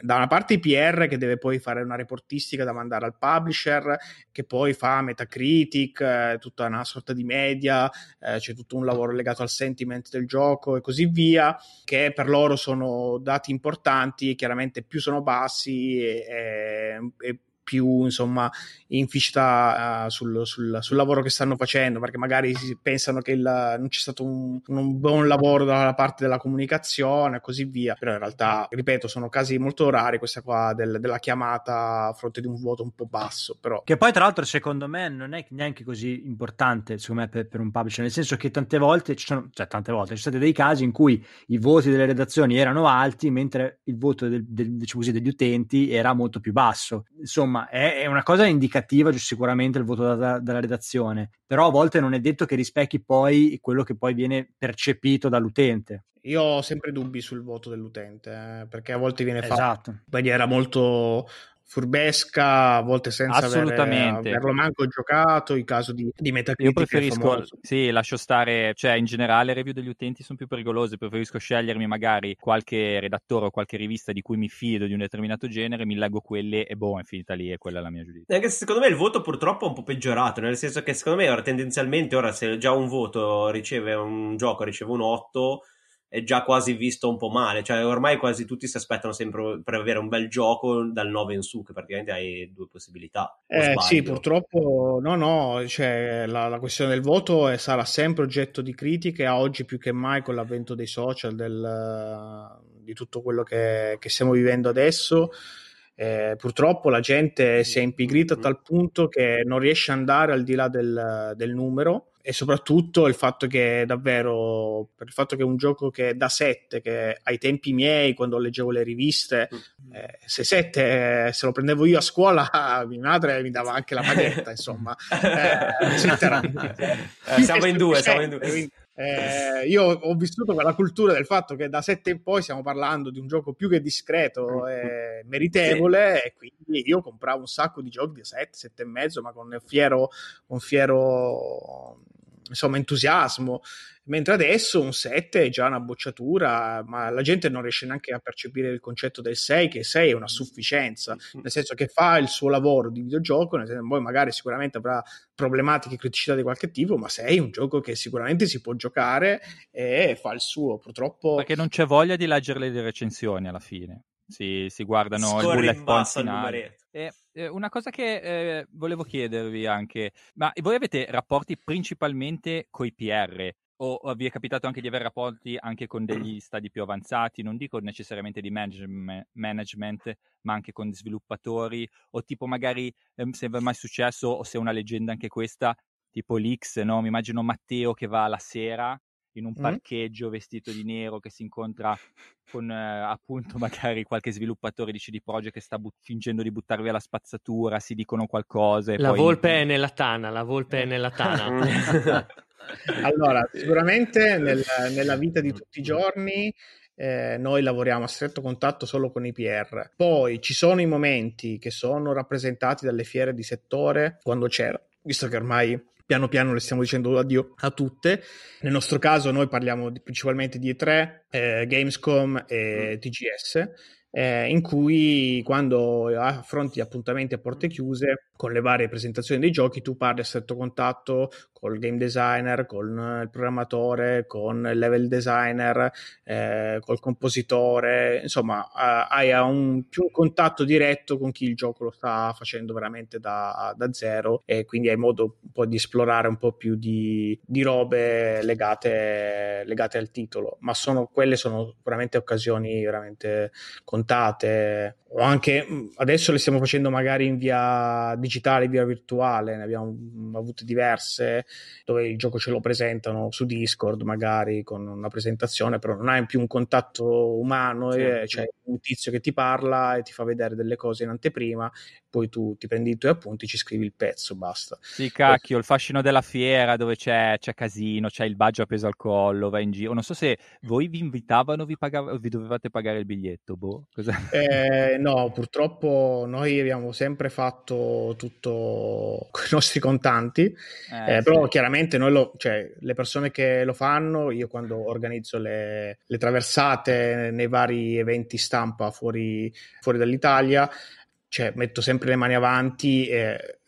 da una parte i PR che deve poi fare una reportistica da mandare al publisher, che poi fa Metacritic, eh, tutta una sorta di media, eh, c'è tutto un lavoro legato al sentiment del gioco e così via, che per loro sono dati importanti e chiaramente più sono bassi e, e più insomma inficita uh, sul, sul, sul, lavoro che stanno facendo perché magari pensano che il, non c'è stato un, un, buon lavoro dalla parte della comunicazione e così via. Però in realtà ripeto sono casi molto rari questa qua del, della chiamata a fronte di un voto un po' basso però. Che poi tra l'altro secondo me non è neanche così importante secondo me per, per un publisher nel senso che tante volte ci sono cioè tante volte ci sono stati dei casi in cui i voti delle redazioni erano alti mentre il voto del, del, diciamo così, degli utenti era molto più basso. Insomma insomma è, è, una cosa indicativa sicuramente il voto da, dalla redazione, però a volte non è detto che rispecchi poi quello che poi viene percepito dall'utente. Io ho sempre dubbi sul voto dell'utente, eh, perché a volte viene fatto in maniera molto furbesca, a volte senza Assolutamente. averlo manco giocato, in caso di, di Metacritic. Io preferisco, sì, lascio stare, cioè in generale le review degli utenti sono più pericolose, preferisco scegliermi magari qualche redattore o qualche rivista di cui mi fido di un determinato genere, mi leggo quelle e boh, è finita lì e quella è la mia giudizio. Anche se secondo me il voto purtroppo è un po' peggiorato, nel senso che secondo me ora tendenzialmente ora se già un voto riceve un gioco riceve un 8 è già quasi visto un po' male, cioè ormai quasi tutti si aspettano sempre per avere un bel gioco dal 9 in su, che praticamente hai due possibilità. Eh, sì, purtroppo no, no, cioè, la, la questione del voto è, sarà sempre oggetto di critiche, a oggi più che mai con l'avvento dei social, del, di tutto quello che, che stiamo vivendo adesso. Eh, purtroppo la gente si è impigrita a tal punto che non riesce ad andare al di là del, del numero e soprattutto il fatto che davvero per il fatto che è un gioco che da 7 che ai tempi miei quando leggevo le riviste mm. eh, se 7 eh, se lo prendevo io a scuola mia madre mi dava anche la maglietta insomma. Eh, eh, siamo in due siamo in due eh, io ho vissuto quella cultura del fatto che da 7 in poi stiamo parlando di un gioco più che discreto e meritevole sì. e quindi io compravo un sacco di giochi di 7, 7 e mezzo ma con fiero, con fiero insomma, entusiasmo. Mentre adesso un 7 è già una bocciatura, ma la gente non riesce neanche a percepire il concetto del 6, che 6 è una sufficienza, nel senso che fa il suo lavoro di videogioco, nel senso, poi magari sicuramente avrà problematiche, criticità di qualche tipo, ma 6 è un gioco che sicuramente si può giocare e fa il suo. Purtroppo... Perché non c'è voglia di leggere le recensioni alla fine si, si guardano Scorri il bullet point finale. E, eh, una cosa che eh, volevo chiedervi anche, ma voi avete rapporti principalmente con i PR o vi è capitato anche di avere rapporti anche con degli stadi più avanzati, non dico necessariamente di management, ma anche con sviluppatori o tipo magari eh, se è mai successo o se è una leggenda anche questa, tipo l'X, no? Mi immagino Matteo che va la sera in un parcheggio mm. vestito di nero che si incontra con eh, appunto magari qualche sviluppatore di CD Projekt che sta but- fingendo di buttar via la spazzatura, si dicono qualcosa. la poi... volpe è nella tana, la volpe è nella tana. allora, sicuramente nel, nella vita di tutti i giorni eh, noi lavoriamo a stretto contatto solo con i PR. Poi ci sono i momenti che sono rappresentati dalle fiere di settore quando c'era, visto che ormai piano piano le stiamo dicendo addio a tutte. Nel nostro caso noi parliamo di, principalmente di E3, eh, Gamescom e mm. TGS eh, in cui quando affronti appuntamenti a porte chiuse con le varie presentazioni dei giochi tu parli a stretto contatto col game designer, con il programmatore, con il level designer, eh, col compositore, insomma hai un, più contatto diretto con chi il gioco lo sta facendo veramente da, da zero e quindi hai modo un po' di esplorare un po' più di, di robe legate, legate al titolo, ma sono, quelle sono veramente occasioni veramente contate o anche adesso le stiamo facendo magari in via digitale, via virtuale, ne abbiamo avute diverse dove il gioco ce lo presentano su Discord magari con una presentazione, però non hai più un contatto umano, sì, e, c'è un tizio che ti parla e ti fa vedere delle cose in anteprima, poi tu ti prendi i tuoi appunti, ci scrivi il pezzo, basta. Sì, cacchio, il fascino della fiera dove c'è, c'è casino, c'è il baggio appeso al collo, vai in giro. Non so se voi vi invitavano, vi, pagav- vi dovevate pagare il biglietto, boh. Eh, no, purtroppo noi abbiamo sempre fatto tutto con i nostri contanti, eh, eh, però chiaramente noi lo, cioè, le persone che lo fanno, io quando organizzo le, le traversate nei vari eventi stampa fuori, fuori dall'Italia, cioè, metto sempre le mani avanti e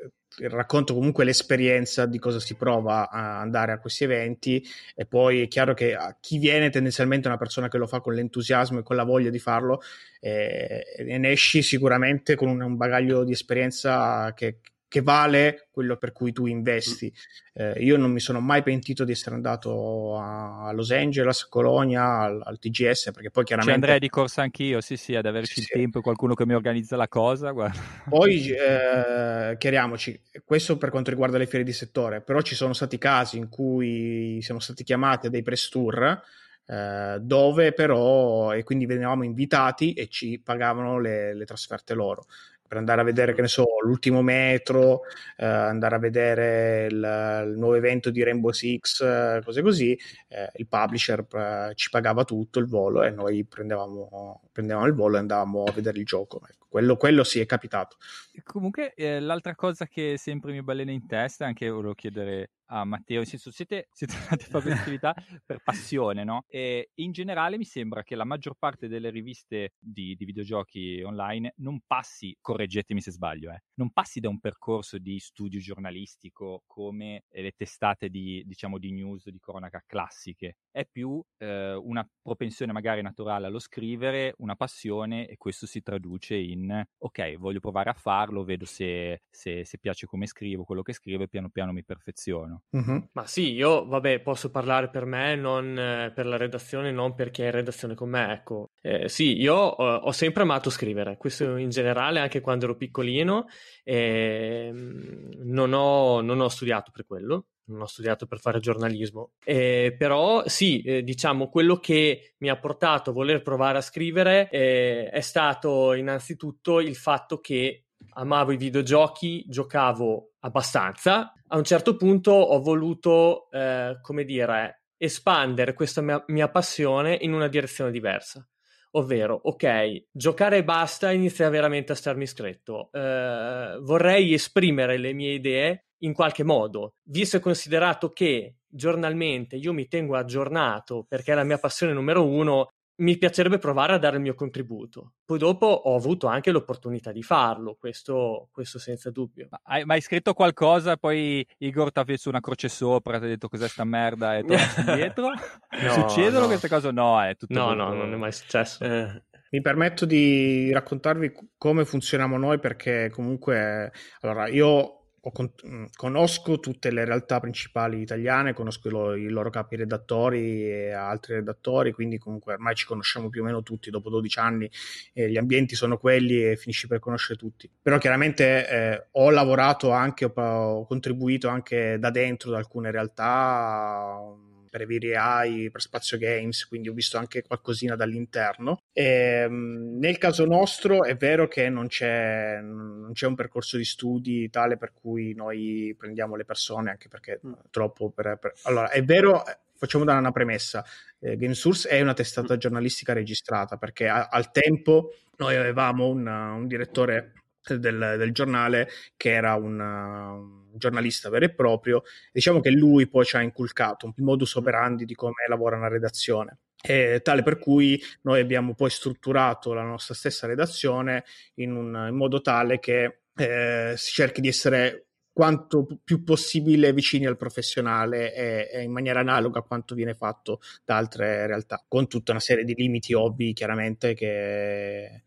racconto comunque l'esperienza di cosa si prova a andare a questi eventi. E poi è chiaro che a chi viene tendenzialmente una persona che lo fa con l'entusiasmo e con la voglia di farlo eh, e ne esci sicuramente con un, un bagaglio di esperienza che, che vale quello per cui tu investi. Eh, io non mi sono mai pentito di essere andato a Los Angeles, a Colonia, al, al, TGS, perché poi chiaramente... Ci andrei di corsa anch'io, sì sì, ad averci sì, il tempo e qualcuno che mi organizza la cosa. Guarda. Poi, eh, chiariamoci, questo per quanto riguarda le fiere di settore, però ci sono stati casi in cui siamo stati chiamati a dei press tour eh, dove però, e quindi venivamo invitati e ci pagavano le, le trasferte loro per andare a vedere, che ne so, l'ultimo metro, eh, andare a vedere il, il, nuovo evento di Rainbow Six, eh, cose così, eh, il publisher eh, ci pagava tutto il volo e noi prendevamo, prendevamo il volo e andavamo a vedere il gioco. Ecco, quello, quello sì è capitato. Comunque, eh, l'altra cosa che sempre mi balena in testa, anche volevo chiedere a Matteo, nel senso siete, siete andati a fare questa attività per passione, no? E in generale mi sembra che la maggior parte delle riviste di, di videogiochi online non passi, correggetemi se sbaglio, eh, non passi da un percorso di studio giornalistico come le testate di, diciamo, di news di cronaca classiche, è più eh, una propensione magari naturale allo scrivere, una passione e questo si traduce in ok, voglio provare a farlo, vedo se, se, se piace come scrivo, quello che scrivo e piano piano mi perfeziono. Mm-hmm. Ma sì, io vabbè posso parlare per me, non eh, per la redazione, non perché è in redazione con me, ecco. Eh, sì, io eh, ho sempre amato scrivere, questo in generale anche quando ero piccolino, ehm, non ho, non ho studiato per quello, non ho studiato per fare giornalismo, eh, però sì, eh, diciamo quello che mi ha portato a voler provare a scrivere eh, è stato innanzitutto il fatto che amavo i videogiochi, giocavo abbastanza. A un certo punto ho voluto, eh, come dire, espandere questa mia, mia passione in una direzione diversa ovvero, ok, giocare e basta inizia veramente a starmi stretto. Eh, vorrei esprimere le mie idee in qualche modo, visto e considerato che giornalmente io mi tengo aggiornato perché è la mia passione numero uno, mi piacerebbe provare a dare il mio contributo. Poi dopo ho avuto anche l'opportunità di farlo, questo, questo senza dubbio. Ma hai mai scritto qualcosa poi Igor ti ha messo una croce sopra, ti ha detto cos'è sta merda e tornato indietro? no, Succedono no. queste cose? No, è tutto No, molto... no, non è mai successo. Eh. Mi permetto di raccontarvi come funzioniamo noi perché comunque, allora io con- mm, conosco tutte le realtà principali italiane, conosco i loro, i loro, capi redattori e altri redattori, quindi comunque ormai ci conosciamo più o meno tutti, dopo 12 anni eh, gli ambienti sono quelli e finisci per conoscere tutti. Però chiaramente eh, ho lavorato anche, ho, ho contribuito anche da dentro ad alcune realtà per Eviri per Spazio Games, quindi ho visto anche qualcosina dall'interno. E, ehm, nel caso nostro è vero che non c'è, non c'è, un percorso di studi tale per cui noi prendiamo le persone, anche perché mm. troppo per, per... Allora, è vero, facciamo dare una premessa. Eh, GameSource è una testata mm. giornalistica registrata perché a, al tempo noi avevamo un, un direttore del, del, giornale che era un giornalista vero e proprio. Diciamo che lui poi ci ha inculcato il modus operandi di come lavora una redazione. E tale per cui noi abbiamo poi strutturato la nostra stessa redazione in, un, in modo tale che eh, si cerchi di essere quanto più possibile vicini al professionale e, e, in maniera analoga a quanto viene fatto da altre realtà, con tutta una serie di limiti ovvi chiaramente che,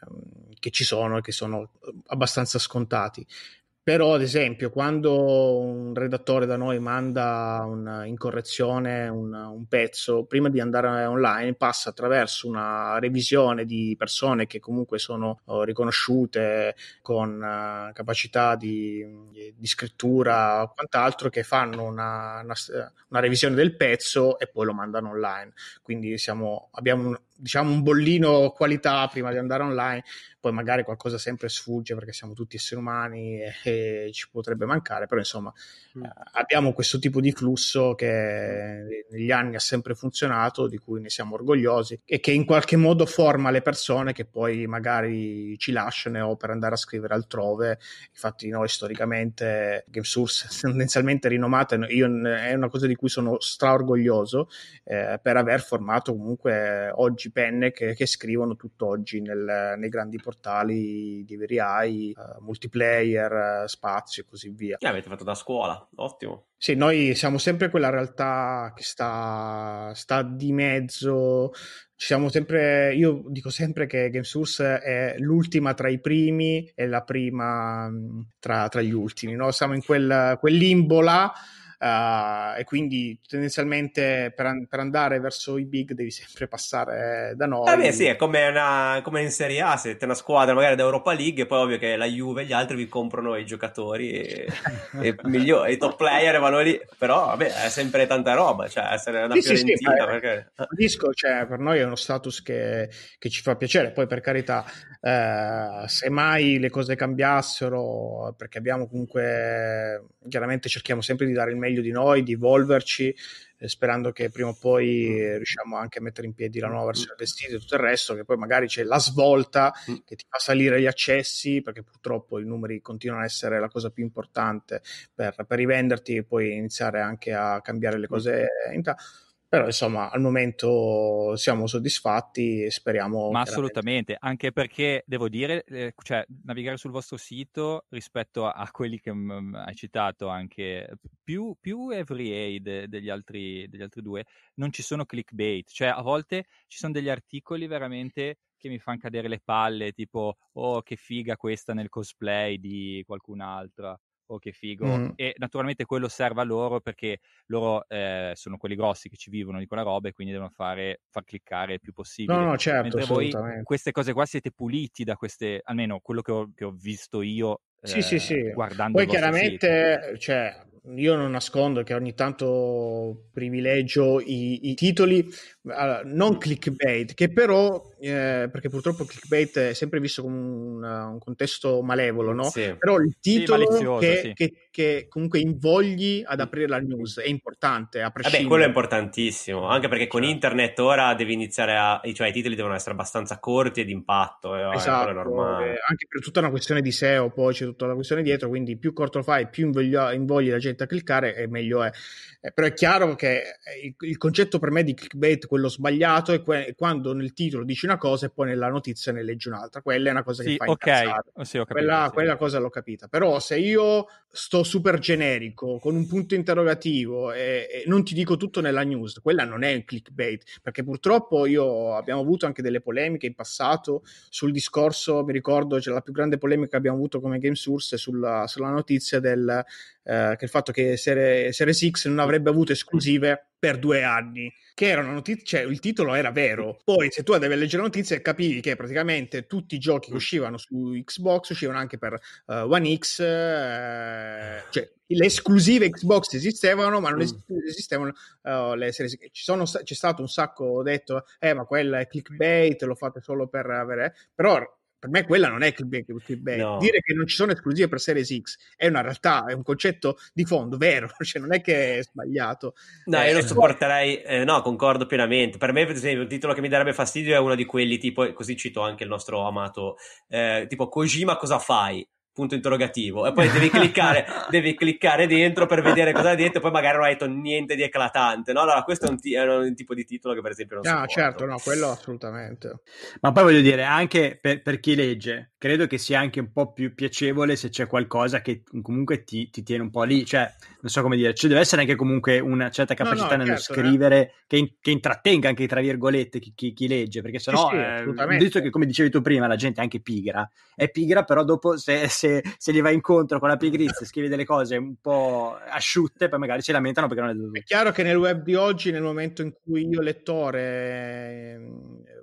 che ci sono e che sono abbastanza scontati. Però, ad esempio, quando un redattore da noi manda una, in correzione un, un, pezzo, prima di andare online passa attraverso una revisione di persone che comunque sono oh, riconosciute con uh, capacità di, di, scrittura o quant'altro, che fanno una, una, una, revisione del pezzo e poi lo mandano online. Quindi siamo, abbiamo un, diciamo un bollino qualità prima di andare online poi magari qualcosa sempre sfugge perché siamo tutti esseri umani e, e ci potrebbe mancare, però insomma mm. Eh, abbiamo questo tipo di flusso che negli anni ha sempre funzionato, di cui ne siamo orgogliosi e che in qualche modo forma le persone che poi magari ci lasciano o per andare a scrivere altrove. Infatti noi storicamente GameSource tendenzialmente rinomata, io, è una cosa di cui sono straorgoglioso eh, per aver formato comunque oggi penne che, che scrivono tutt'oggi nel, nei grandi portali di veri AI, uh, multiplayer, uh, spazio e così via. Che avete fatto da scuola, ottimo. Sì, noi siamo sempre quella realtà che sta, sta di mezzo. Ci siamo sempre, io dico sempre che GameSource è l'ultima tra i primi e la prima mm, tra, tra gli ultimi. No? Siamo in quel, quel limbo là Uh, e quindi tendenzialmente per, per, andare verso i big devi sempre passare da noi. Eh beh, sì, è come, una, come in Serie A, se siete una squadra magari d'Europa League, e poi ovvio che la Juve e gli altri vi comprano i giocatori e, e migliori, i top player vanno lì, però vabbè, è sempre tanta roba, cioè essere una sì, Fiorentina. Sì, sì, perché... Disco, cioè, per noi è uno status che, che ci fa piacere, poi per carità, eh, se mai le cose cambiassero, perché abbiamo comunque, chiaramente cerchiamo sempre di dare il meglio meglio di noi, di evolverci, eh, sperando che prima o poi mm. riusciamo anche a mettere in piedi la nuova versione del sito e tutto il resto, che poi magari c'è la svolta mm. che ti fa salire gli accessi, perché purtroppo i numeri continuano a essere la cosa più importante per, per rivenderti e poi iniziare anche a cambiare le mm. cose in ta- però insomma al momento siamo soddisfatti e speriamo ma assolutamente anche perché devo dire eh, cioè navigare sul vostro sito rispetto a, a quelli che m- hai citato anche più, più every de- degli, altri, degli altri due non ci sono clickbait. Cioè a volte ci sono degli articoli veramente che mi fanno cadere le palle tipo oh che figa questa nel cosplay di qualcun'altra oh che figo. Mm. E naturalmente quello serve a loro perché loro eh, sono quelli grossi che ci vivono di quella roba e quindi devono fare, far cliccare il più possibile. No, no, certo. Mentre voi queste cose qua siete puliti da queste, almeno quello che ho, che ho visto io. Sì, eh, sì, sì. Guardando Poi chiaramente, cioè, io non nascondo che ogni tanto privilegio i, i titoli uh, non clickbait, che però, eh, perché purtroppo clickbait è sempre visto come un, un contesto malevolo, no? Sì. Però il titolo sì, che, sì. che, che comunque invogli ad aprire la news, è importante, a prescindere. Vabbè, quello è importantissimo, anche perché con certo. internet ora devi iniziare a, cioè i titoli devono essere abbastanza corti e d'impatto, eh, esatto, eh, anche per tutta una questione di SEO, poi c'è tutta la questione dietro, quindi più corto lo fai, più invogli, invogli la gente a cliccare e meglio è. Eh, però è chiaro che il, il, concetto per me di clickbait, quello sbagliato, è, que- è, quando nel titolo dici una cosa e poi nella notizia ne leggi un'altra. Quella è una cosa sì, che fa okay. incazzare. Oh, sì, quella, sì. quella cosa l'ho capita. Però se io sto super generico, con un punto interrogativo e, e, non ti dico tutto nella news, quella non è un clickbait, perché purtroppo io abbiamo avuto anche delle polemiche in passato sul discorso, mi ricordo, c'è la più grande polemica che abbiamo avuto come Game Source sulla, sulla notizia del eh, che il fatto che Series, Series X non avrebbe avuto esclusive per due anni, che era una notizia, cioè il titolo era vero. Poi se tu andavi a leggere la notizia capivi che praticamente tutti i giochi che uscivano su Xbox uscivano anche per uh, One X, uh, cioè le esclusive Xbox esistevano, ma non mm. esistevano uh, le serie. Ci sono, c'è stato un sacco detto, eh, ma quella è clickbait, lo fate solo per avere. Però per me quella non è clickbait. No. Dire che non ci sono esclusive per Series X è una realtà, è un concetto di fondo vero, cioè non è che è sbagliato. No, eh, io lo supporterei, eh, no, concordo pienamente. Per me, per esempio, il titolo che mi darebbe fastidio è uno di quelli tipo, così cito anche il nostro amato, eh, tipo Kojima cosa fai? Punto interrogativo. E poi devi cliccare, devi cliccare dentro per vedere cosa è dentro e poi magari non hai detto niente di eclatante no? allora questo è un, t- è un, tipo di titolo che per esempio non ah, certo no quello assolutamente. Ma poi voglio dire anche per, per, chi legge credo che sia anche un po' più piacevole se c'è qualcosa che comunque ti, ti tiene un po' lì cioè non so come dire ci deve essere anche comunque una certa capacità no, no, nello certo, eh. scrivere eh. che, in, che, intrattenga anche tra virgolette chi, chi, chi legge perché sennò sì, sì, eh, visto che come dicevi tu prima la gente è anche pigra è pigra però dopo se, se se, gli vai incontro con la pigrizia scrivi delle cose un po' asciutte, poi magari si lamentano perché non è dovuto. È chiaro che nel web di oggi, nel momento in cui io lettore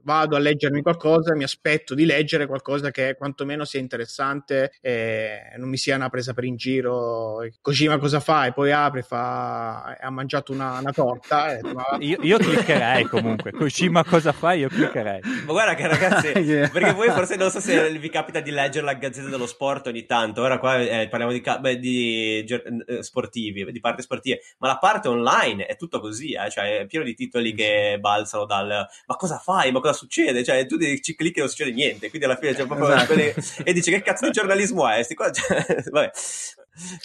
vado a leggermi qualcosa, mi aspetto di leggere qualcosa che quantomeno sia interessante e non mi sia una presa per in giro. Kojima cosa fa? E poi apre, fa, ha mangiato una, una torta. E, ma... io, io, cliccherei comunque. Kojima cosa fa? Io cliccherei. Ma guarda che ragazzi, perché voi forse non so se vi capita di leggere la Gazzetta dello Sport ogni tanto. Ora qua eh, parliamo di, beh, di eh, sportivi, di parti sportive, ma la parte online è tutto così, eh? cioè è pieno di titoli che balzano dal ma cosa fai? Ma cosa cosa succede? Cioè, tu ci clicchi e non succede niente. Quindi alla fine c'è proprio esatto. Quelle... e dice che cazzo di giornalismo è? Sti qua... Cioè, vabbè.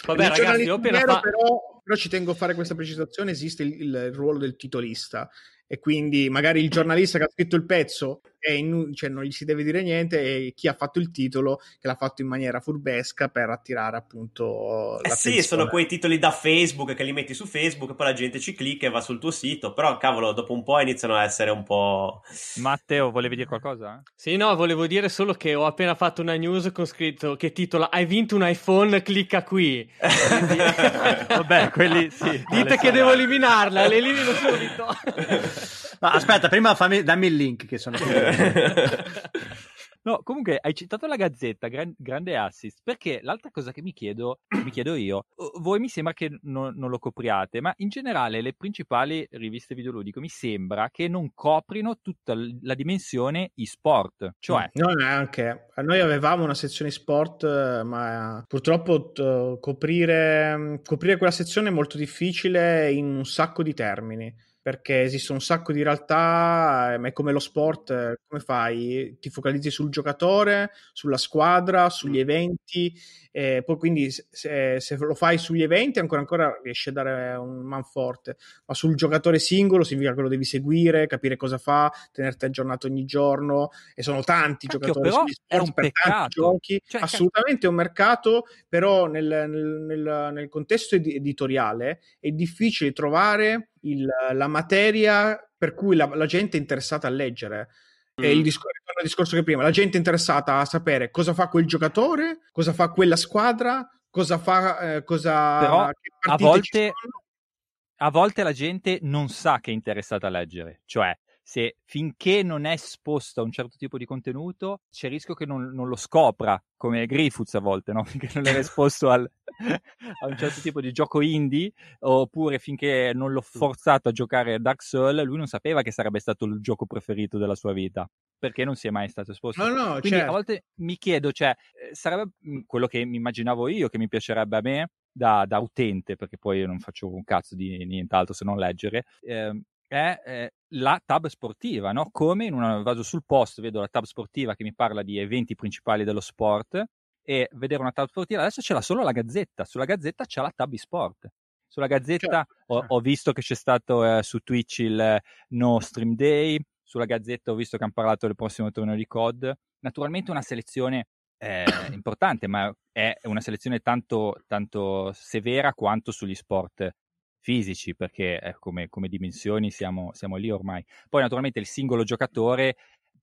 Vabbè, ragazzi, io appena fa... però, però, ci tengo a fare questa precisazione: esiste il, il ruolo del titolista e quindi magari il giornalista che ha scritto il pezzo in, cioè non gli si deve dire niente e chi ha fatto il titolo che l'ha fatto in maniera furbesca per attirare appunto eh sì, sono quei titoli da Facebook che li metti su Facebook e poi la gente ci clicca e va sul tuo sito però cavolo dopo un po' iniziano a essere un po' Matteo volevi dire qualcosa? Sì no volevo dire solo che ho appena fatto una news con scritto che titola hai vinto un iPhone? Clicca qui Quindi... vabbè quelli sì dite che devo eliminarla le elimino subito No, aspetta, prima fammi, dammi il link che sono No, comunque hai citato la Gazzetta, gran, grande assist, perché l'altra cosa che mi chiedo, mi chiedo io, voi mi sembra che non, non, lo copriate, ma in generale le principali riviste videoludiche mi sembra che non coprino tutta la dimensione e-sport, cioè... No, neanche. Noi avevamo una sezione sport, ma purtroppo t- coprire, coprire quella sezione è molto difficile in un sacco di termini perché esiste un sacco di realtà, eh, ma è come lo sport, eh, come fai? Ti focalizzi sul giocatore, sulla squadra, sugli mm. eventi, e poi quindi se, se, lo fai sugli eventi ancora ancora riesci a dare un man forte, ma sul giocatore singolo significa che lo devi seguire, capire cosa fa, tenerti aggiornato ogni giorno, e sono tanti Cacchio, giocatori sugli sport per tanti giochi, cioè, assolutamente è un mercato, però nel, nel, nel, nel contesto editoriale è difficile trovare il, la materia per cui la, la, gente è interessata a leggere. Mm. E il discorso, il discorso che prima, la gente è interessata a sapere cosa fa quel giocatore, cosa fa quella squadra, cosa fa, eh, cosa... Però a volte, a volte la gente non sa che è interessata a leggere, cioè se finché non è esposto a un certo tipo di contenuto c'è il rischio che non, non lo scopra come Griffiths a volte, no? finché non era esposto al, a un certo tipo di gioco indie oppure finché non l'ho forzato a giocare a Dark Souls lui non sapeva che sarebbe stato il gioco preferito della sua vita perché non si è mai stato esposto. No, no, Quindi certo. a volte mi chiedo, cioè, eh, sarebbe mm, quello che mi immaginavo io, che mi piacerebbe a me, da, da, utente, perché poi io non faccio un cazzo di nient'altro se non leggere, eh, è eh, la tab sportiva, no? Come in una, vado sul post, vedo la tab sportiva che mi parla di eventi principali dello sport e vedere una tab sportiva, adesso c'è solo la gazzetta, sulla gazzetta c'è la tab sport. Sulla gazzetta certo, ho, certo. ho, visto che c'è stato eh, su Twitch il eh, No Stream Day, sulla gazzetta ho visto che hanno parlato del prossimo torneo di COD. Naturalmente una selezione eh, importante, ma è una selezione tanto, tanto severa quanto sugli sport fisici, perché eh, come, come, dimensioni siamo, siamo, lì ormai. Poi naturalmente il singolo giocatore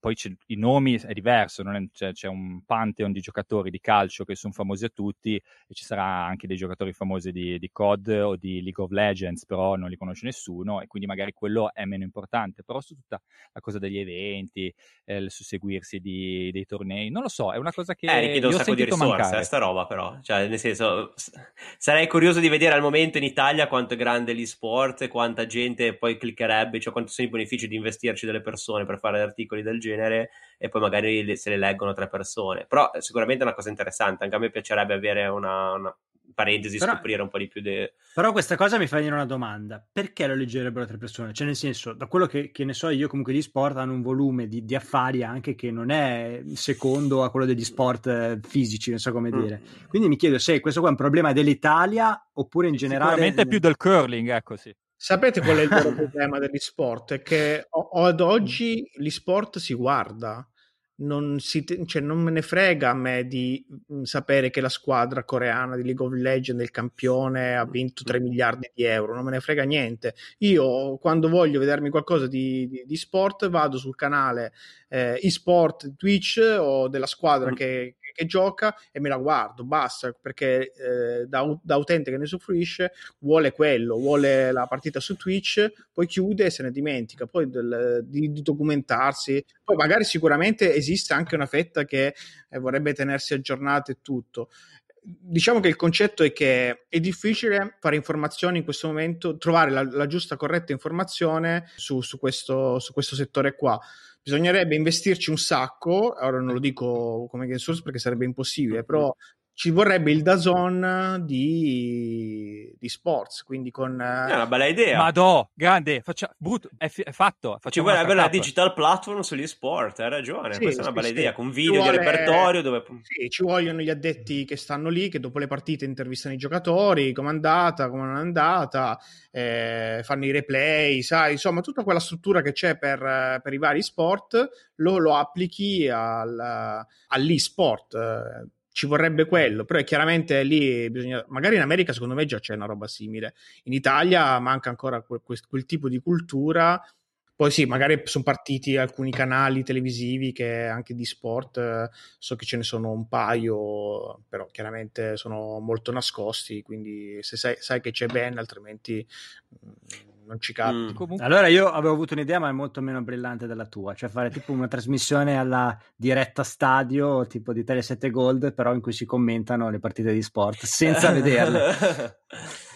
poi i nomi è diverso, è, c'è, c'è, un pantheon di giocatori di calcio che sono famosi a tutti e ci sarà anche dei giocatori famosi di, di, COD o di League of Legends, però non li conosce nessuno e quindi magari quello è meno importante, però su tutta la cosa degli eventi, eh, il susseguirsi di, dei tornei, non lo so, è una cosa che eh, io ho sentito mancare. sta roba però, cioè nel senso sarei curioso di vedere al momento in Italia quanto è grande l'e-sport, quanta gente poi cliccherebbe, cioè quanto sono i benefici di investirci delle persone per fare articoli del genere genere e poi magari se le leggono tre persone. Però eh, sicuramente è una cosa interessante, anche a me piacerebbe avere una, una parentesi, però, scoprire un po' di più. De... Però questa cosa mi fa venire una domanda: perché lo leggerebbero tre persone? Cioè, nel senso, da quello che, che ne so io, comunque gli sport hanno un volume di, di, affari anche che non è secondo a quello degli sport eh, fisici, non so come mm. dire. Quindi mi chiedo se questo qua è un problema dell'Italia oppure in generale. Sicuramente più del curling, ecco sì. Sapete qual è il vero problema degli sport? È che ad oggi l'e-sport si guarda, non, si, cioè non me ne frega a me di mhmm, sapere che la squadra coreana di League of Legends, il campione, ha vinto 3 miliardi di euro, non me ne frega niente. Io quando voglio vedermi qualcosa di, di, di sport vado sul canale eh, eSport Twitch o della squadra mm. che, che gioca e me la guardo, basta, perché eh, da, da, utente che ne soffrisce vuole quello, vuole la partita su Twitch, poi chiude e se ne dimentica, poi del, di, di, documentarsi, poi magari sicuramente esiste anche una fetta che eh, vorrebbe tenersi aggiornata e tutto. Diciamo che il concetto è che è difficile fare informazioni in questo momento, trovare la, la giusta, corretta informazione su, su, questo, su questo settore qua. Bisognerebbe investirci un sacco, ora non lo dico come game source perché sarebbe impossibile, però ci vorrebbe il Dazon di, di sports, quindi con... È una bella idea. Madò, grande, faccia, brutto, è, f- è fatto. Ci vorrebbe la digital platform sugli sport, hai ragione, sì, questa sì, è una bella sì, idea, con video vuole... di repertorio dove... Sì, ci vogliono gli addetti che stanno lì, che dopo le partite intervistano i giocatori, come è andata, come non è andata, eh, fanno i replay, sai, insomma, tutta quella struttura che c'è per, per i vari sport, lo, lo applichi al, all'e-sport ci vorrebbe quello, però è chiaramente lì bisogna, magari in America secondo me già c'è una roba simile, in Italia manca ancora quel, quel tipo di cultura, poi sì, magari sono partiti alcuni canali televisivi che anche di sport, so che ce ne sono un paio, però chiaramente sono molto nascosti, quindi se sai, sai che c'è ben, altrimenti non ci capiti. Mm. Allora io avevo avuto un'idea, ma è molto meno brillante della tua, cioè fare tipo una trasmissione alla diretta stadio, tipo di Tele 7 Gold, però in cui si commentano le partite di sport senza vederle.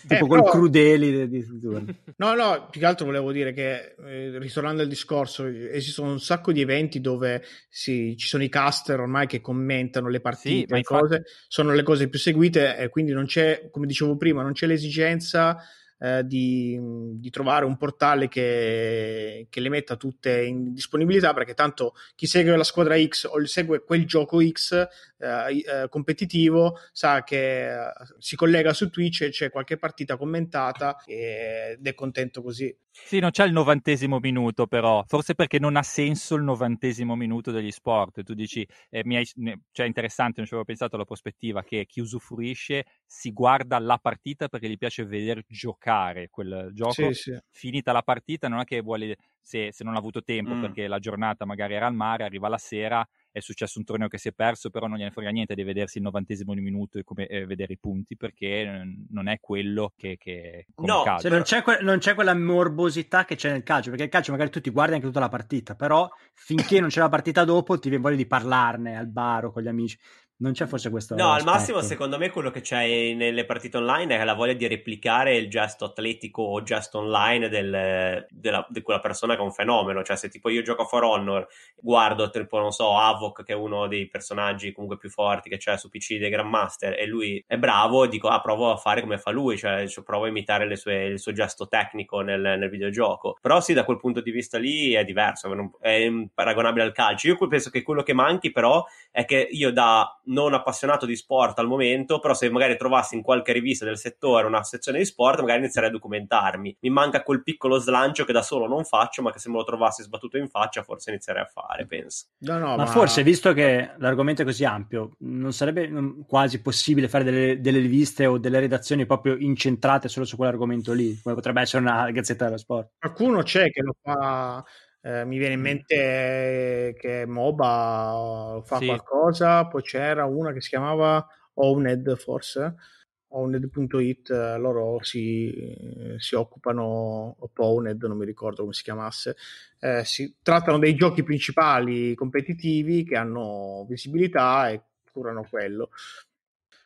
tipo eh, col però... crudeli di, di No, no, più che altro volevo dire che, eh, ritornando al discorso, esistono un sacco di eventi dove si, ci sono i caster ormai che commentano le partite, sì, cose, infatti... sono le cose più seguite e quindi non c'è, come dicevo prima, non c'è l'esigenza eh, di, di, trovare un portale che, che, le metta tutte in disponibilità perché tanto chi segue la squadra X o segue quel gioco X eh, eh, competitivo sa che eh, si collega su Twitch e c'è qualche partita commentata ed è contento così. Sì, non c'è il novantesimo minuto, però, forse perché non ha senso il novantesimo minuto degli sport. Tu dici, eh, mi hai, cioè, è interessante, non ci avevo pensato alla prospettiva che chi usufruisce si guarda la partita perché gli piace vedere giocare quel gioco. Sì, sì. Finita la partita, non è che vuole, se, se non ha avuto tempo mm. perché la giornata magari era al mare, arriva la sera è successo un torneo che si è perso, però non gliene frega niente di vedersi il novantesimo minuto e come, eh, vedere i punti perché non è quello che, che no, cioè non, c'è que- non, c'è quella morbosità che c'è nel calcio, perché il calcio magari tu ti guardi anche tutta la partita, però finché non c'è la partita dopo ti viene voglia di parlarne al bar o con gli amici. Non c'è forse questo. No, al massimo, secondo me, quello che c'è nelle partite online è la voglia di replicare il gesto atletico o gesto online del, della, di quella persona che è un fenomeno. Cioè, se tipo io gioco a For Honor, guardo, tipo, non so, Avok, che è uno dei personaggi comunque più forti che c'è su PC dei Grandmaster, e lui è bravo, dico, ah, provo a fare come fa lui, cioè, cioè provo a imitare sue, il suo gesto tecnico nel, nel, videogioco. Però sì, da quel punto di vista lì è diverso, è paragonabile al calcio. Io penso che quello che manchi, però, è che io da non appassionato di sport al momento, però se magari trovassi in qualche rivista del settore una sezione di sport, magari inizierei a documentarmi. Mi manca quel piccolo slancio che da solo non faccio, ma che se me lo trovassi sbattuto in faccia, forse inizierei a fare, penso. No, no, ma, ma, forse, visto che l'argomento è così ampio, non sarebbe quasi possibile fare delle, delle riviste o delle redazioni proprio incentrate solo su quell'argomento lì, come potrebbe essere una gazzetta dello sport? Qualcuno c'è che lo fa eh, mi viene in mm. mente che MOBA fa sì. qualcosa, poi c'era una che si chiamava Owned forse, owned.it, loro si, si occupano, o Owned, non mi ricordo come si chiamasse, eh, si trattano dei giochi principali competitivi che hanno visibilità e curano quello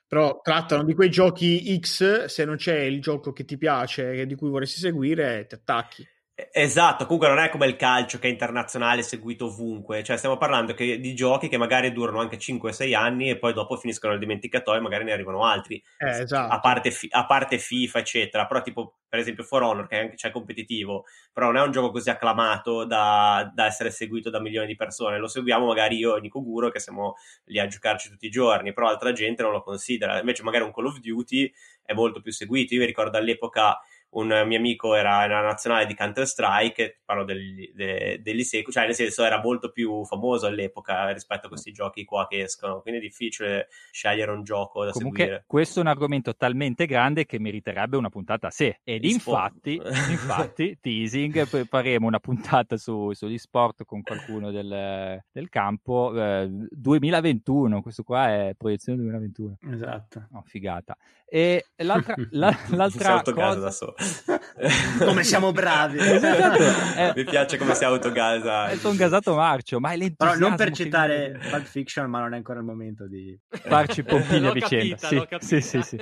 però trattano di quei giochi X, se non c'è il gioco che ti piace e di cui vorresti seguire, ti attacchi. Esatto, comunque non è come il calcio che è internazionale seguito ovunque, cioè stiamo parlando che, di giochi che magari durano anche 5-6 anni e poi dopo finiscono nel dimenticatoio e magari ne arrivano altri, eh, esatto. a, parte, a, parte, FIFA eccetera, però tipo per esempio For Honor che è anche c'è competitivo, però non è un gioco così acclamato da, da, essere seguito da milioni di persone, lo seguiamo magari io e Nico Guro che siamo lì a giocarci tutti i giorni, però altra gente non lo considera, invece magari un Call of Duty è molto più seguito, io mi ricordo all'epoca un mio amico era nella nazionale di Counter Strike, parlo degli, de, dell'ISECU, cioè nel senso era molto più famoso all'epoca rispetto a questi giochi qua che escono, quindi è difficile scegliere un gioco da Comunque, seguire. Questo è un argomento talmente grande che meriterebbe una puntata a sé ed infatti, infatti, teasing, faremo una puntata su, sugli sport con qualcuno del, del campo eh, 2021, questo qua è proiezione 2021. Esatto. Oh, figata. E l'altra, la, l'altra cosa... da solo. come siamo bravi. Esatto. Eh, Mi piace come si autogasa. È un gasato marcio, ma è Però non per citare che... Pulp Fiction, ma non è ancora il momento di farci pompini a vicenda. Capita, sì, sì, sì, sì.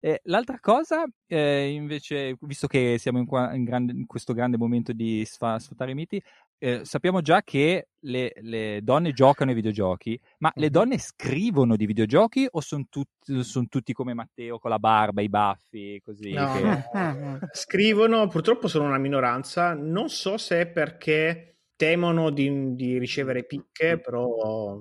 e l'altra cosa, eh, invece, visto che siamo in, qua, in, grande, in questo grande momento di sfa, sfatare i miti, eh, sappiamo già che le, le, donne giocano ai videogiochi, ma le donne scrivono di videogiochi o sono tut- son tutti come Matteo con la barba, i baffi, così? No, che... scrivono, purtroppo sono una minoranza, non so se è perché temono di, di, ricevere picche, però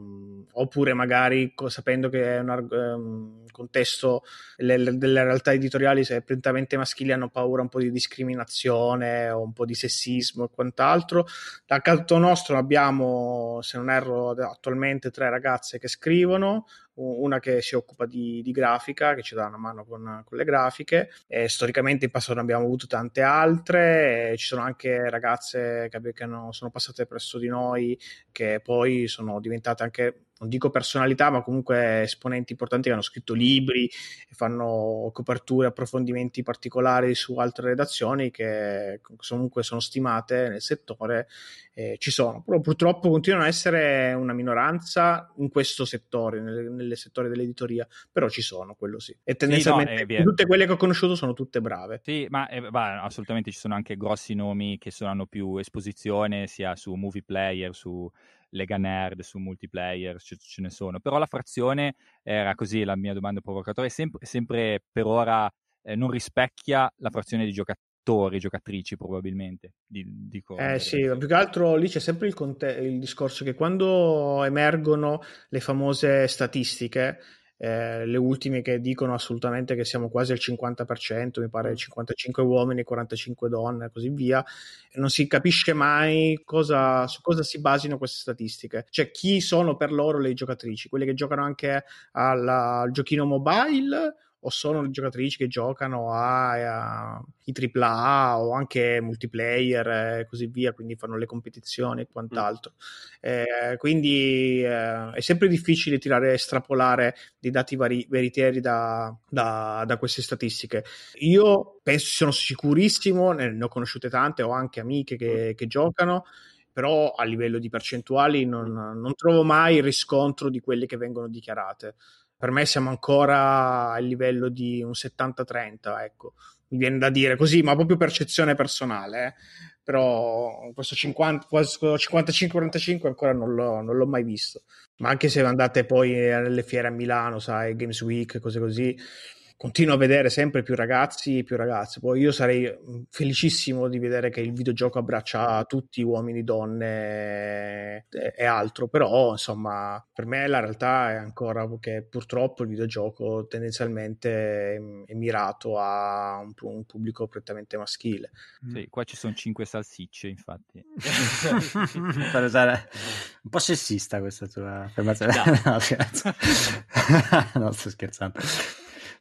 oppure magari sapendo che è un, um, contesto le, le, delle realtà editoriali se prettamente maschili hanno paura un po' di discriminazione o un po' di sessismo e quant'altro. Dal canto nostro abbiamo, se non erro, attualmente tre ragazze che scrivono, una che si occupa di, di, grafica, che ci dà una mano con, con le grafiche. E storicamente in passato ne abbiamo avuto tante altre, ci sono anche ragazze che, che hanno, sono passate presso di noi, che poi sono diventate anche non dico personalità, ma comunque esponenti importanti che hanno scritto libri, fanno coperture, approfondimenti particolari su altre redazioni che comunque sono stimate nel settore, eh, ci sono. Però purtroppo continuano a essere una minoranza in questo settore, nel, nel settore dell'editoria, però ci sono, quello sì. E tendenzialmente sì, no, tutte quelle che ho conosciuto sono tutte brave. Sì, ma eh, bah, assolutamente ci sono anche grossi nomi che sono, hanno più esposizione sia su movie player, su Lega Nerd su multiplayer, ce, ce, ne sono, però la frazione era così, la mia domanda provocatoria, è sempre, per ora eh, non rispecchia la frazione di giocatori, giocatrici probabilmente. Di, dico, eh sì, più che altro lì c'è sempre il, conte- il discorso che quando emergono le famose statistiche, eh, le ultime che dicono assolutamente che siamo quasi al 50%, mi pare 55 uomini, 45 donne e così via, non si capisce mai cosa, su cosa si basino queste statistiche, cioè chi sono per loro le giocatrici, quelle che giocano anche alla, al giochino mobile o sono le giocatrici che giocano ai AAA o anche multiplayer e così via, quindi fanno le competizioni e quant'altro. Mm. Eh, quindi eh, è sempre difficile tirare, estrapolare dei dati vari, veritieri da, da, da, queste statistiche. Io penso, sono sicurissimo, ne, ho conosciute tante, ho anche amiche che, mm. che giocano però a livello di percentuali non, non trovo mai il riscontro di quelle che vengono dichiarate. Per me siamo ancora a livello di un 70-30, ecco, mi viene da dire così, ma proprio percezione personale. Eh però questo 50, 55-45 ancora non l'ho, non l'ho, mai visto. Ma anche se andate poi alle fiere a Milano, sai, Games Week, cose così, continuo a vedere sempre più ragazzi e più ragazze. Poi io sarei mm, felicissimo di vedere che il videogioco abbraccia tutti, uomini, donne e, altro, però insomma per me la realtà è ancora che purtroppo il videogioco tendenzialmente è, è mirato a un, un, pubblico prettamente maschile. Sì, qua ci sono cinque salsicce infatti. per usare un po' sessista questa tua affermazione. No, no, no sto scherzando.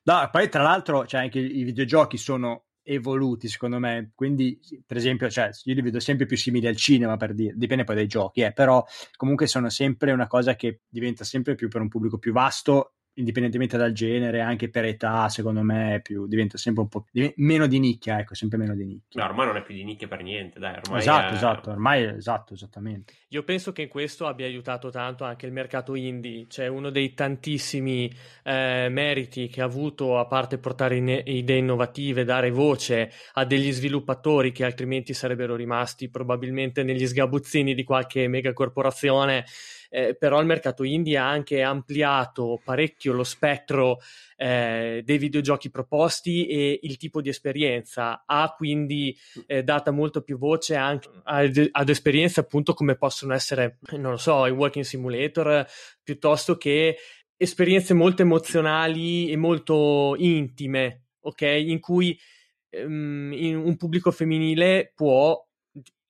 No, poi tra l'altro cioè, anche i videogiochi sono evoluti secondo me. Quindi per esempio cioè, io li vedo sempre più simili al cinema per dire dipende poi dai giochi eh, però comunque sono sempre una cosa che diventa sempre più per un pubblico più vasto indipendentemente dal genere, anche per età, secondo me più, diventa sempre un po' div- meno di nicchia, ecco, sempre meno di nicchia. No, ormai non è più di nicchia per niente, dai, ormai Esatto, è... esatto, ormai esatto, esattamente. Io penso che in questo abbia aiutato tanto anche il mercato indie, cioè uno dei tantissimi eh, meriti che ha avuto, a parte portare in- idee innovative, dare voce a degli sviluppatori che altrimenti sarebbero rimasti probabilmente negli sgabuzzini di qualche megacorporazione eh, però il mercato indie ha anche ampliato parecchio lo spettro eh, dei videogiochi proposti e il tipo di esperienza, ha quindi eh, data molto più voce anche ad, ad, esperienze appunto come possono essere, non lo so, i walking simulator, piuttosto che esperienze molto emozionali e molto intime, ok? In cui um, in un pubblico femminile può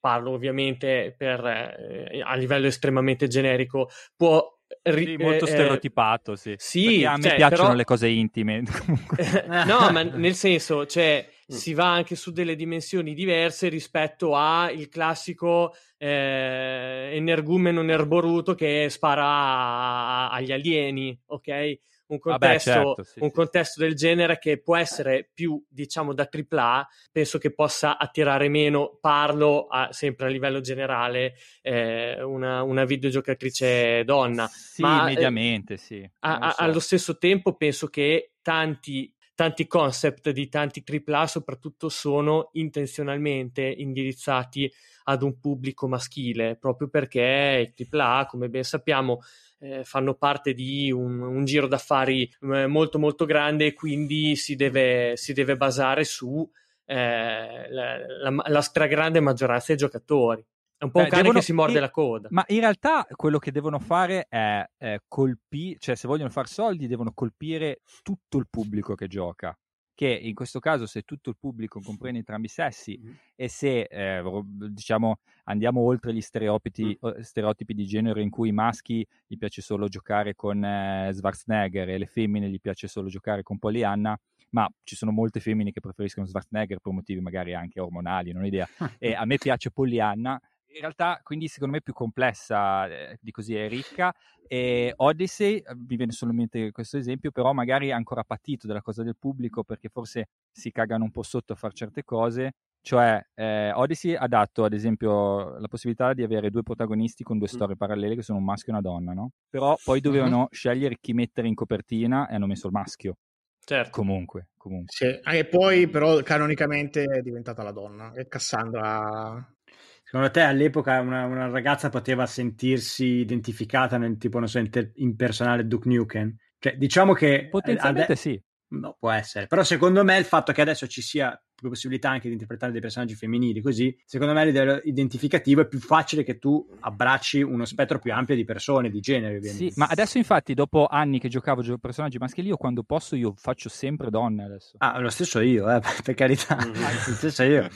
parlo ovviamente per, eh, a livello estremamente generico, può Ri- sì, molto eh, stereotipato, sì. sì a me cioè, piacciono però... le cose intime. no, ma nel senso, cioè, mm. si va anche su delle dimensioni diverse rispetto al classico eh, energumeno nerboruto che spara a- agli alieni, ok? Un contesto, Vabbè, certo, sì, un contesto del genere che può essere più, diciamo, da AAA, penso che possa attirare meno, parlo a, sempre a livello generale, eh, una, una, videogiocatrice donna. Sì, Ma, mediamente, eh, sì. A, so. Allo stesso tempo penso che tanti tanti concept di tanti AAA soprattutto sono intenzionalmente indirizzati ad un pubblico maschile, proprio perché i AAA, come ben sappiamo, eh, fanno parte di un, un giro d'affari eh, molto molto grande e quindi si deve, si deve basare su eh, la, la, la, stragrande maggioranza dei giocatori. È un po' Beh, un cane devono, che si morde la coda. Ma in realtà quello che devono fare è, è colpire, cioè se vogliono fare soldi devono colpire tutto il pubblico che gioca che in questo caso se tutto il pubblico comprende entrambi i sessi mm. e se eh, diciamo andiamo oltre gli stereotipi, mm. stereotipi, di genere in cui i maschi gli piace solo giocare con eh, Schwarzenegger e le femmine gli piace solo giocare con Pollyanna ma ci sono molte femmine che preferiscono Schwarzenegger per motivi magari anche ormonali, non ho idea. e a me piace Pollyanna in realtà quindi secondo me è più complessa eh, di così, è ricca e Odyssey, eh, mi viene solamente questo esempio, però magari è ancora patito della cosa del pubblico perché forse si cagano un po' sotto a fare certe cose, cioè eh, Odyssey ha dato ad esempio la possibilità di avere due protagonisti con due storie parallele che sono un maschio e una donna, no? Però poi dovevano uh-huh. scegliere chi mettere in copertina e hanno messo il maschio. Certo. Comunque, comunque. Sì. E poi però canonicamente è diventata la donna e Cassandra Secondo te all'epoca una, una, ragazza poteva sentirsi identificata nel tipo, non so, inter- impersonale Duke Nukem? Cioè, diciamo che... Potenzialmente ade- sì. No, può essere. Però secondo me il fatto che adesso ci sia possibilità anche di interpretare dei personaggi femminili così, secondo me a livello identificativo è più facile che tu abbracci uno spettro più ampio di persone, di genere ovviamente. Sì, ma adesso infatti dopo anni che giocavo gio- personaggi maschili, io quando posso io faccio sempre donne adesso. Ah, lo stesso io, eh, per carità. Mm. lo stesso io.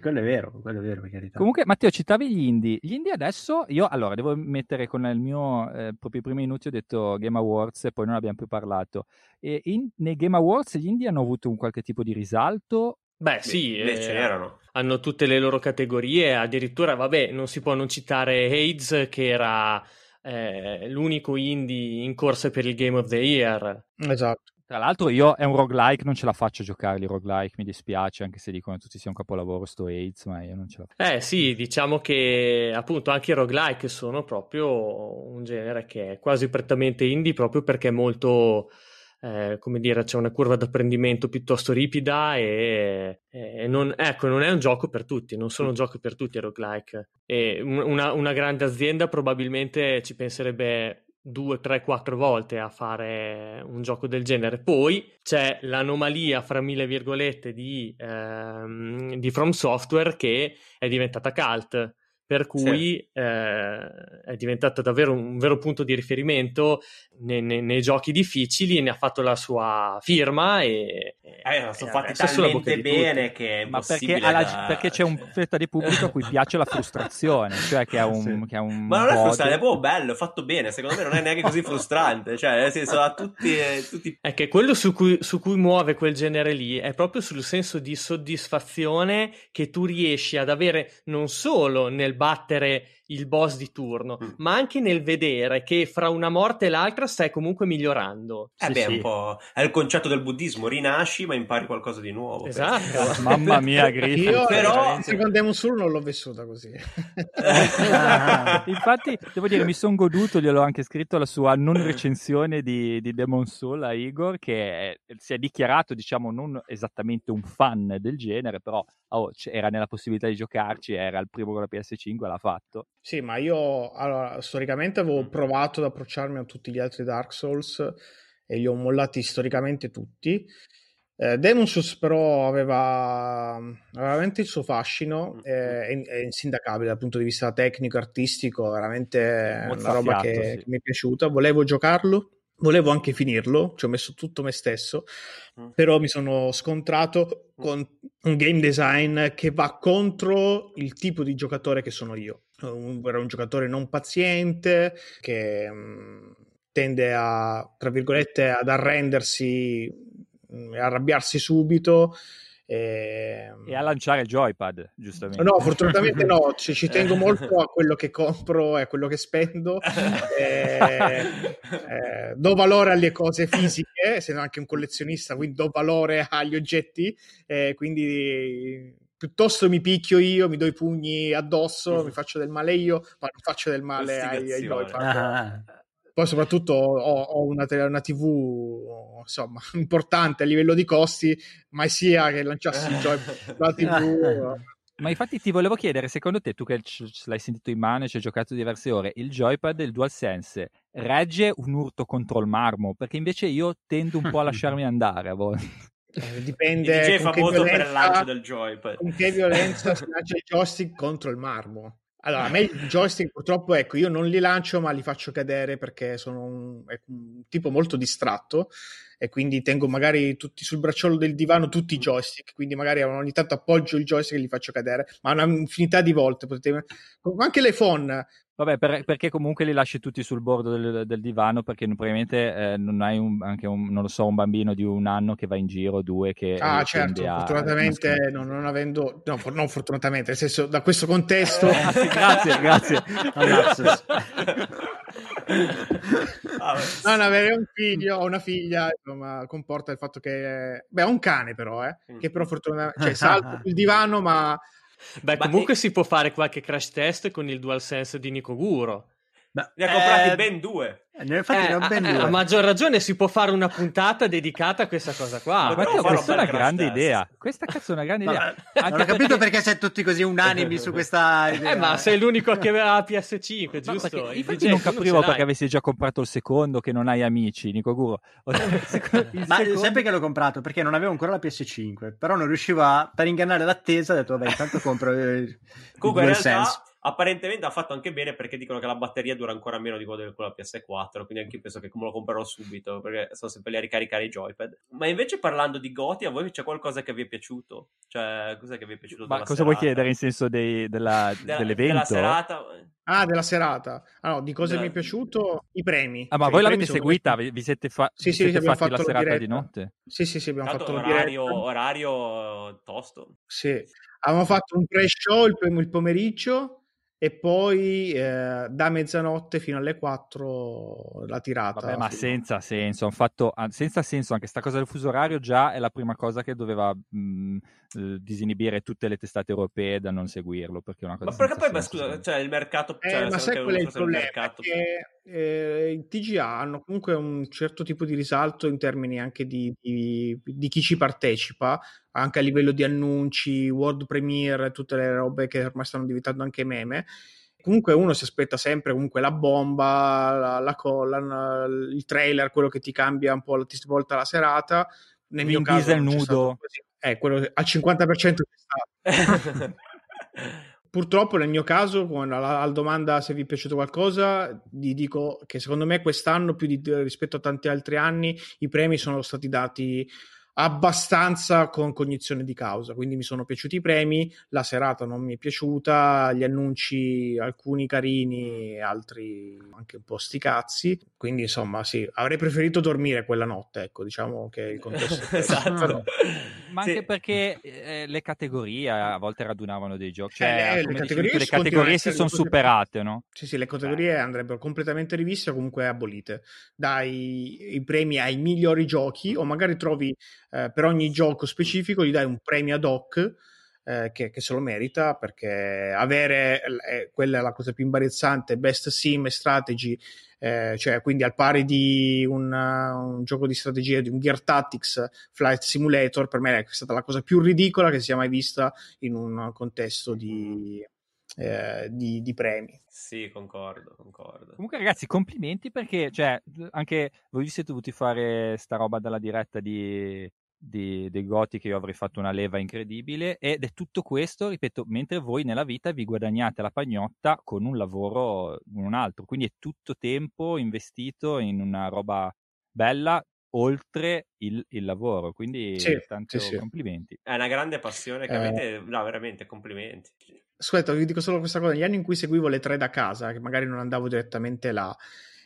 quello è vero, quello è vero, per carità. Comunque, Matteo, citavi gli indie. Gli indie adesso, io allora devo mettere con il mio, eh, proprio i primi minuti ho detto Game Awards e poi non abbiamo più parlato. E in, nei Game Awards gli indie hanno avuto un qualche tipo di risalto Beh, sì, beh, eh, ce n'erano. Hanno tutte le loro categorie, addirittura, vabbè, non si può non citare Hades, che era eh, l'unico indie in corsa per il Game of the Year. Esatto. Tra l'altro io è un roguelike, non ce la faccio a giocarli roguelike, mi dispiace, anche se dicono tutti sia un capolavoro sto AIDS, ma io non ce la faccio. Eh sì, diciamo che appunto anche i roguelike sono proprio un genere che è quasi prettamente indie proprio perché è molto... Eh, come dire, c'è una curva d'apprendimento piuttosto ripida e, e non, ecco, non è un gioco per tutti, non sono giochi per tutti i roguelike. E una, una grande azienda probabilmente ci penserebbe due, tre, quattro volte a fare un gioco del genere. Poi c'è l'anomalia, fra mille virgolette, di, ehm, di From Software che è diventata cult per cui sì. eh, è diventato davvero un vero punto di riferimento nei, nei, nei, giochi difficili e ne ha fatto la sua firma e, eh, sono fatti talmente bene che è ma perché, da... alla, perché, c'è un fetta di pubblico a cui piace la frustrazione cioè che ha un, sì. che ha un ma non è frustrante, è proprio bello, è fatto bene secondo me non è neanche così frustrante cioè nel senso ha tutti, tutti... è che quello su cui, su cui muove quel genere lì è proprio sul senso di soddisfazione che tu riesci ad avere non solo nel battere il boss di turno, mm. ma anche nel vedere che fra una morte e l'altra stai comunque migliorando. Eh sì, beh, sì. un po' è il concetto del buddismo, rinasci ma impari qualcosa di nuovo. Esatto. Mamma mia, Griffin. Io però Second Demon Soul non l'ho vissuta così. Infatti, devo dire, mi sono goduto, gliel'ho anche scritto la sua non recensione di, di Demon Soul a Igor, che è, si è dichiarato, diciamo, non esattamente un fan del genere, però oh, era nella possibilità di giocarci, era il primo con la PS5, l'ha fatto. Sì, ma io allora, storicamente avevo provato ad approcciarmi a tutti gli altri Dark Souls e li ho mollati storicamente tutti. Eh, Demon Souls però aveva, aveva, veramente il suo fascino, mm, è, è, insindacabile dal punto di vista tecnico, artistico, veramente una roba che, sì. che mi è piaciuta. Volevo giocarlo, Volevo anche finirlo, ci ho messo tutto me stesso, però mi sono scontrato con un game design che va contro il tipo di giocatore che sono io. Un, era un giocatore non paziente, che mh, mm, tende a, tra virgolette, ad arrendersi mm, e arrabbiarsi subito e... e, a lanciare il joypad, giustamente. No, fortunatamente no, ci, ci, tengo molto a quello che compro e a quello che spendo. e, eh, do valore alle cose fisiche, essendo anche un collezionista, quindi do valore agli oggetti, eh, quindi piuttosto mi picchio io, mi do i pugni addosso, mm. mi faccio del male io, ma non faccio del male ai, ai joypad. Ah. Poi soprattutto ho, ho una, una, TV insomma, importante a livello di costi, mai sia che lanciassi il gioco la TV. Ma infatti ti volevo chiedere, secondo te, tu che l'hai sentito in mano e ci hai giocato diverse ore, il joypad e il DualSense regge un urto contro il marmo? Perché invece io tendo un po' a lasciarmi andare a volte. Eh, dipende il DJ famoso per il lancio del joypad. Con che violenza si lancia il joystick contro il marmo? Allora, a me i joystick purtroppo, ecco, io non li lancio ma li faccio cadere perché sono un, un, tipo molto distratto e quindi tengo magari tutti sul bracciolo del divano tutti i joystick, quindi magari ogni tanto appoggio il joystick e li faccio cadere, ma una infinità di volte. Potete... Anche l'iPhone, Vabbè, per, perché comunque li lasci tutti sul bordo del, del divano perché probabilmente eh, non hai un, anche un, non lo so, un bambino di un anno che va in giro, due che... Ah, certo, a, fortunatamente non, non, avendo... No, for, non fortunatamente, nel senso, da questo contesto... ah, sì, grazie, grazie. non avere un figlio o una figlia insomma, comporta il fatto che... Beh, ho un cane però, eh, che però fortunatamente... Cioè, salto sul divano ma Beh, Ma comunque e... si può fare qualche crash test con il DualSense di Nikoguro. Ma, ne ha comprati eh, ben due. Eh, infatti eh, ne ho ben eh, due. A maggior ragione si può fare una puntata dedicata a questa cosa qua. Ma io, questa è una grande test. idea. Questa cazzo è una grande idea. Anche non ho capito perché... perché siete tutti così unanimi su questa idea. Eh, ma sei l'unico che aveva la PS5, giusto? Ma infatti non capivo perché avessi già comprato il secondo che non hai amici, Nico Guro. ma secondo... sempre che l'ho comprato perché non avevo ancora la PS5, però non riuscivo a per ingannare l'attesa, ho detto vabbè, intanto compro il Comunque in realtà apparentemente ha fatto anche bene perché dicono che la batteria dura ancora meno di quella della PS4 quindi anche io penso che come lo comprerò subito perché sono sempre lì a ricaricare i joypad ma invece parlando di Goti a voi c'è qualcosa che vi è piaciuto? cioè cos'è che vi è piaciuto ma cosa serata? vuoi chiedere in senso dei, della, della, dell'evento? della serata Ah, della serata. Allora, di cosa mi è piaciuto? I premi. Ah, ma cioè, voi l'avete seguita? Sono... Vi siete, fa... sì, sì, siete fatti la serata diretta. di notte? Sì, sì, sì, abbiamo Tanto fatto orario, orario tosto. Sì, abbiamo fatto un pre-show il, il pomeriggio e poi eh, da mezzanotte fino alle 4 la tirata. Vabbè, ma senza senso, hanno fatto senza senso anche sta cosa del fuso orario già è la prima cosa che doveva mh, eh, disinibire tutte le testate europee da non seguirlo perché è una cosa Ma perché poi, ma scusa, cioè il mercato eh, cioè, ma sai qual è il problema? Mercato... Che, eh, i TGA hanno comunque un certo tipo di risalto in termini anche di, di, di chi ci partecipa, anche a livello di annunci, world premiere, tutte le robe che ormai stanno diventando anche meme. Comunque uno si aspetta sempre comunque la bomba, la, la colla, il trailer, quello che ti cambia un po', la, ti svolta la serata. Nel Vin mio caso il nudo. Eh, quello al 50% è stato. Purtroppo nel mio caso, alla, domanda se vi è piaciuto qualcosa, vi dico che secondo me quest'anno, più di, rispetto a tanti altri anni, i premi sono stati dati abbastanza con cognizione di causa, quindi mi sono piaciuti i premi, la serata non mi è piaciuta, gli annunci alcuni carini, altri anche un po' sticazzi, quindi insomma sì, avrei preferito dormire quella notte, ecco, diciamo che il contesto esatto. Ma anche sì. perché eh, le categorie a volte radunavano dei giochi, cioè eh, le, categorie, tu, le categorie si sono superate, no? Sì, sì, le categorie eh. andrebbero completamente riviste o comunque abolite. Dai i premi ai migliori giochi o magari trovi eh, per ogni gioco specifico gli dai un premio ad hoc eh, che, che, se lo merita perché avere eh, quella è la cosa più imbarazzante best sim e strategy eh, cioè quindi al pari di un, un, gioco di strategia di un Gear Tactics Flight Simulator per me è stata la cosa più ridicola che sia mai vista in un contesto di, eh, di, di, premi. Sì, concordo, concordo. Comunque, ragazzi, complimenti perché, cioè, anche voi vi siete dovuti fare sta roba dalla diretta di, di, dei Goti che io avrei fatto una leva incredibile ed è tutto questo, ripeto, mentre voi nella vita vi guadagnate la pagnotta con un lavoro in un altro, quindi è tutto tempo investito in una roba bella oltre il, il lavoro, quindi sì, tanti sì, complimenti. È una grande passione che eh... avete, no, veramente complimenti. Aspetta, vi dico solo questa cosa, negli anni in cui seguivo le tre da casa, che magari non andavo direttamente là,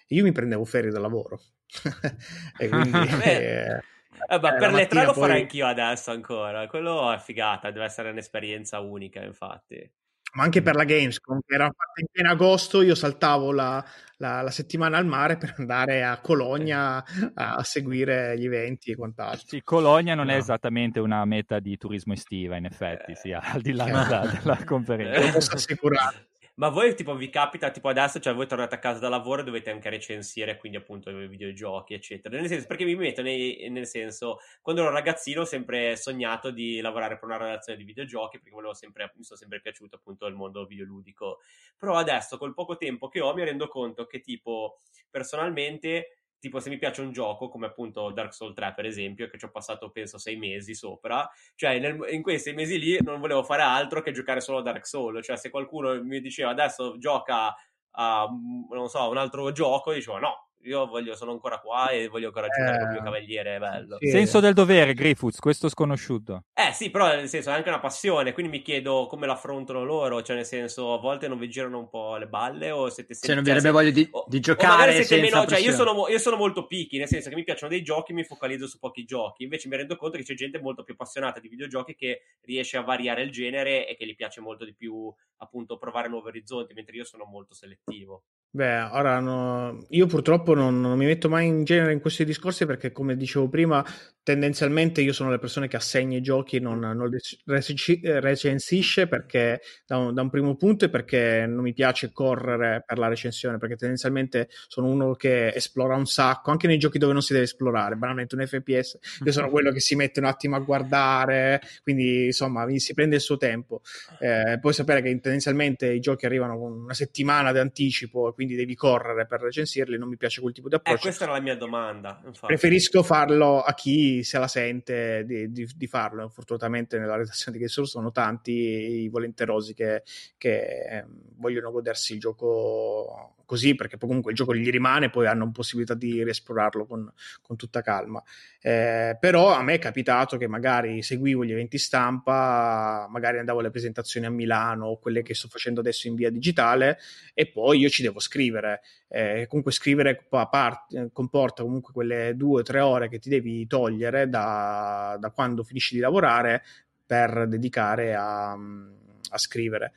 io mi prendevo ferie dal lavoro. e quindi... eh, eh, eh, per le tre lo poi... farei anch'io adesso ancora. Quello è figata, deve essere un'esperienza unica, infatti. Ma anche per la Gamescom, che era fatta in pieno agosto, io saltavo la, la, la, settimana al mare per andare a Cologna a, seguire gli eventi e quant'altro. Sì, Cologna non no. è esattamente una meta di turismo estiva, in effetti, sia al di là della, della conferenza. Lo posso assicurare. Ma voi tipo vi capita tipo adesso, cioè voi tornate a casa da lavoro e dovete anche recensire quindi appunto i videogiochi eccetera. Nel senso, perché mi metto nei, nel senso, quando ero ragazzino ho sempre sognato di lavorare per una redazione di videogiochi perché sempre, mi sono sempre piaciuto appunto il mondo videoludico. Però adesso col poco tempo che ho mi rendo conto che tipo personalmente tipo se mi piace un gioco come appunto Dark Souls 3 per esempio che ci ho passato penso sei mesi sopra cioè nel, in quei sei mesi lì non volevo fare altro che giocare solo a Dark Souls cioè se qualcuno mi diceva adesso gioca a non so un altro gioco dicevo no io voglio, sono ancora qua e voglio ancora giocare eh, con il mio cavaliere, è bello. Sì. Senso del dovere, Griffiths, questo sconosciuto. Eh sì, però nel senso è anche una passione, quindi mi chiedo come l'affrontano loro, cioè nel senso a volte non vi girano un po' le balle o siete. Se non vi avrebbe voglia di, di giocare senza meno, cioè io sono, io sono molto picchi, nel senso che mi piacciono dei giochi, mi focalizzo su pochi giochi, invece mi rendo conto che c'è gente molto più appassionata di videogiochi che riesce a variare il genere e che gli piace molto di più appunto provare nuovi orizzonti, mentre io sono molto selettivo. Beh, ora no, io purtroppo non, non, mi metto mai in genere in questi discorsi perché, come dicevo prima, tendenzialmente io sono le persone che assegna i giochi e non, non recensisce perché da un, da un, primo punto e perché non mi piace correre per la recensione, perché tendenzialmente sono uno che esplora un sacco, anche nei giochi dove non si deve esplorare, banalmente un FPS, io sono quello che si mette un attimo a guardare, quindi insomma si prende il suo tempo. Eh, puoi sapere che tendenzialmente i giochi arrivano con una settimana di anticipo quindi devi correre per recensirli, non mi piace quel tipo di eh, approccio. Eh, questa era la mia domanda. Infatti. Preferisco farlo a chi se la sente di, di, di farlo. Fortunatamente nella redazione di Game sono tanti i volenterosi che, che eh, vogliono godersi il gioco così, perché poi comunque il gioco gli rimane, poi hanno possibilità di riesplorarlo con, con tutta calma. Eh, però a me è capitato che magari seguivo gli eventi stampa, magari andavo alle presentazioni a Milano o quelle che sto facendo adesso in via digitale e poi io ci devo scrivere. Eh, comunque scrivere part- comporta comunque quelle due o tre ore che ti devi togliere da, da quando finisci di lavorare per dedicare a, a scrivere.